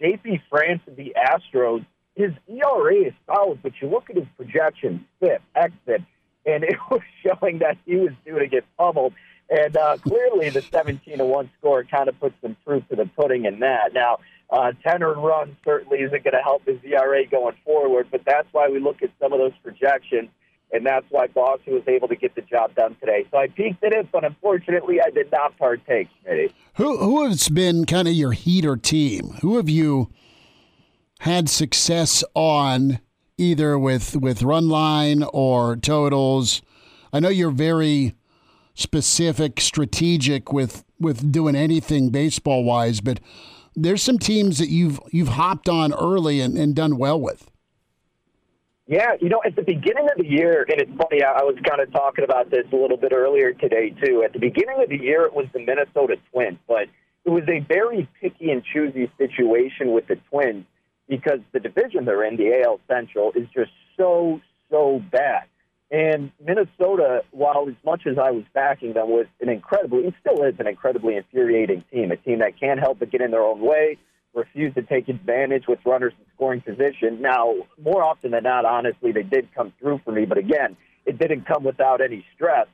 J: JP France of the Astros his ERA is solid, but you look at his projections, FIP, XFIP, and it was showing that he was due to get pummeled. And uh, clearly, the 17 to 1 score kind of puts some proof to the pudding in that. Now, uh, 10 earned runs certainly isn't going to help his ERA going forward, but that's why we look at some of those projections, and that's why Boston was able to get the job done today. So I peeked at it, but unfortunately, I did not partake, Smitty.
A: Who, who has been kind of your heater team? Who have you had success on either with with run line or totals. I know you're very specific, strategic with with doing anything baseball wise, but there's some teams that you've you've hopped on early and, and done well with.
J: Yeah, you know, at the beginning of the year, and it's funny, I was kind of talking about this a little bit earlier today, too. At the beginning of the year, it was the Minnesota Twins, but it was a very picky and choosy situation with the Twins because the division they're in, the AL Central, is just so, so bad. And Minnesota, while as much as I was backing them, was an incredibly, it still is an incredibly infuriating team, a team that can't help but get in their own way, refuse to take advantage with runners in scoring position. Now, more often than not, honestly, they did come through for me, but again, it didn't come without any stress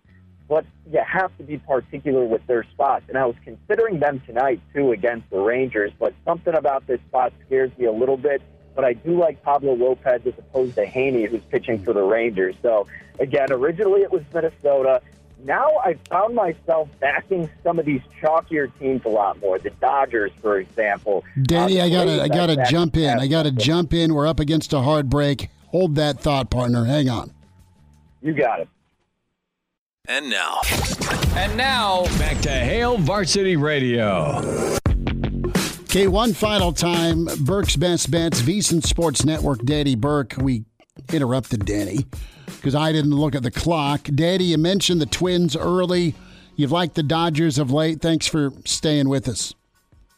J: but you have to be particular with their spots. And I was considering them tonight, too, against the Rangers, but something about this spot scares me a little bit. But I do like Pablo Lopez as opposed to Heaney, who's pitching for the Rangers. So, again, originally it was Minnesota. Now I found myself backing some of these chalkier teams a lot more. The Dodgers, for example.
A: Danny, uh, I gotta, I gotta jump in. I gotta jump in. We're up against a hard break. Hold that thought, partner. Hang on.
J: You got it.
D: And now. And now, back to Hail Varsity Radio.
A: Okay, one final time. Burke's Best Bets, VSiN Sports Network, Daddy Burke. We interrupted Danny because I didn't look at the clock. Daddy, you mentioned the Twins early. You've liked the Dodgers of late. Thanks for staying with us.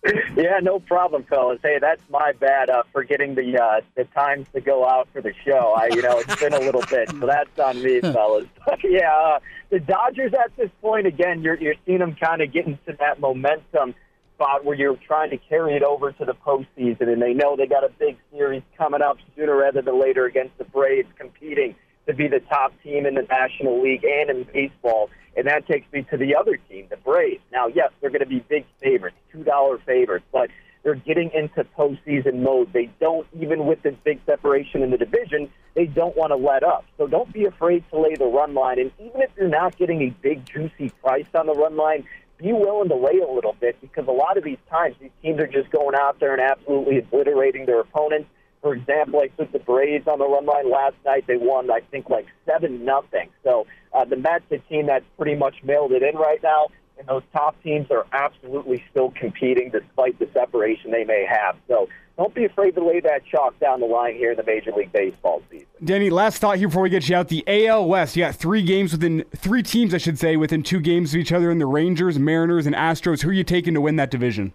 J: Yeah, no problem, fellas. Hey, that's my bad uh, for getting the uh, the times to go out for the show. I, you know, it's been a little bit, so that's on me, fellas. But yeah, uh, the Dodgers at this point again, you're you're seeing them kind of getting to that momentum spot where you're trying to carry it over to the postseason, and they know they got a big series coming up sooner rather than later against the Braves, competing to be the top team in the National League and in baseball. And that takes me to the other team, the Braves. Now, yes, they're going to be big favorites, $2 favorites, but they're getting into postseason mode. They don't, even with this big separation in the division, they don't want to let up. So don't be afraid to lay the run line. And even if you're not getting a big, juicy price on the run line, be willing to lay a little bit because a lot of these times these teams are just going out there and absolutely obliterating their opponents. For example, I took the Braves on the run line last night. They won, I think, like seven nothing. So uh, the Mets, a team that's pretty much mailed it in right now, and those top teams are absolutely still competing despite the separation they may have. So don't be afraid to lay that chalk down the line here in the Major League Baseball season.
B: Danny, last thought here before we get you out. The AL West, you got three games within three teams, I should say, within two games of each other in the Rangers, Mariners, and Astros. Who are you taking to win that division?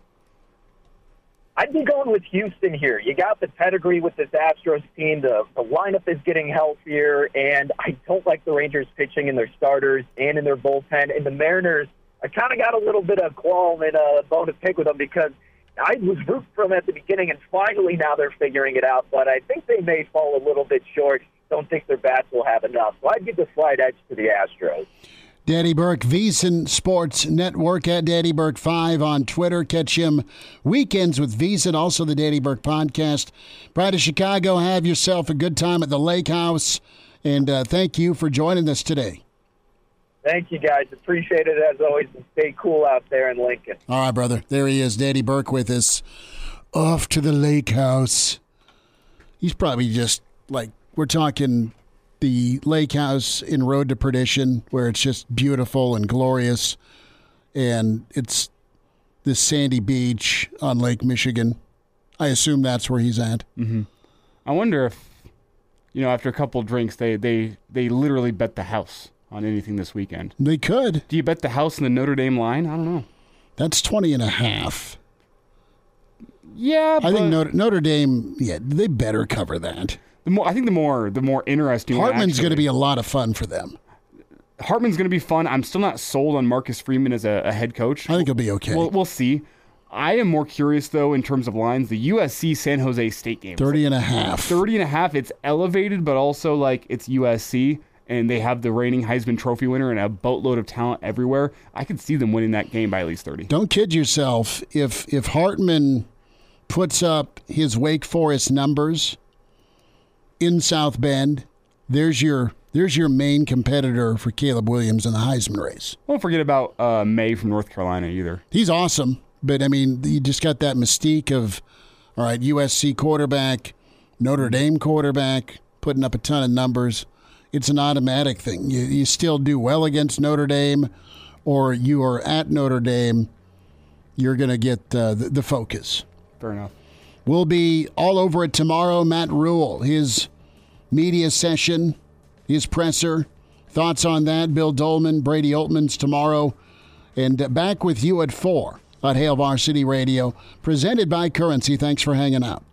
J: I'd be going with Houston here. You got the pedigree with this Astros team. The, the lineup is getting healthier, and I don't like the Rangers pitching in their starters and in their bullpen. And the Mariners, I kind of got a little bit of qualm and a bone to pick with them because I was rooting for them at the beginning, and finally now they're figuring it out. But I think they may fall a little bit short. Don't think their bats will have enough. So I'd give the slight edge to the Astros.
A: Daddy Burke, VSiN Sports Network at Daddy Burke 5 on Twitter. Catch him weekends with VSiN, also the Daddy Burke podcast. Pride of Chicago, have yourself a good time at the Lake House. And uh, thank you for joining us today.
J: Thank you, guys. Appreciate it as always. And stay cool out there in Lincoln.
A: All right, brother. There he is, Daddy Burke with us. Off to the Lake House. He's probably just like, we're talking the lake house in Road to Perdition, where it's just beautiful and glorious, and it's this sandy beach on Lake Michigan. I assume that's where he's at.
B: Mm-hmm. I wonder if, you know, after a couple drinks, they they they literally bet the house on anything this weekend.
A: They could.
B: Do you bet the house in the Notre Dame line? I don't know.
A: That's 20 and a half.
B: Yeah,
A: I think Notre, Notre Dame, yeah, they better cover that.
B: The more I think the more the more interesting.
A: Hartman's going to be a lot of fun for them.
B: Hartman's going to be fun. I'm still not sold on Marcus Freeman as a, a head coach.
A: I think he'll be okay.
B: We'll, we'll see. I am more curious though in terms of lines. The USC San Jose State game.
A: 30 and a half.
B: 30 and a half. It's elevated, but also like it's USC and they have the reigning Heisman Trophy winner and a boatload of talent everywhere. I could see them winning that game by at least 30.
A: Don't kid yourself. If if Hartman puts up his Wake Forest numbers in South Bend, there's your there's your main competitor for Caleb Williams in the Heisman race.
B: Don't forget about uh, Maye from North Carolina either.
A: He's awesome, but I mean, you just got that mystique of all right, USC quarterback, Notre Dame quarterback, putting up a ton of numbers. It's an automatic thing. You you still do well against Notre Dame, or you are at Notre Dame. You're going to get uh, the, the focus.
B: Fair enough.
A: We'll be all over it tomorrow. Matt Rhule, his media session, his presser. Thoughts on that? Bill Dolman, Brady Altman's tomorrow. And back with you at 4 at Hail Varsity Radio, presented by Currency. Thanks for hanging out.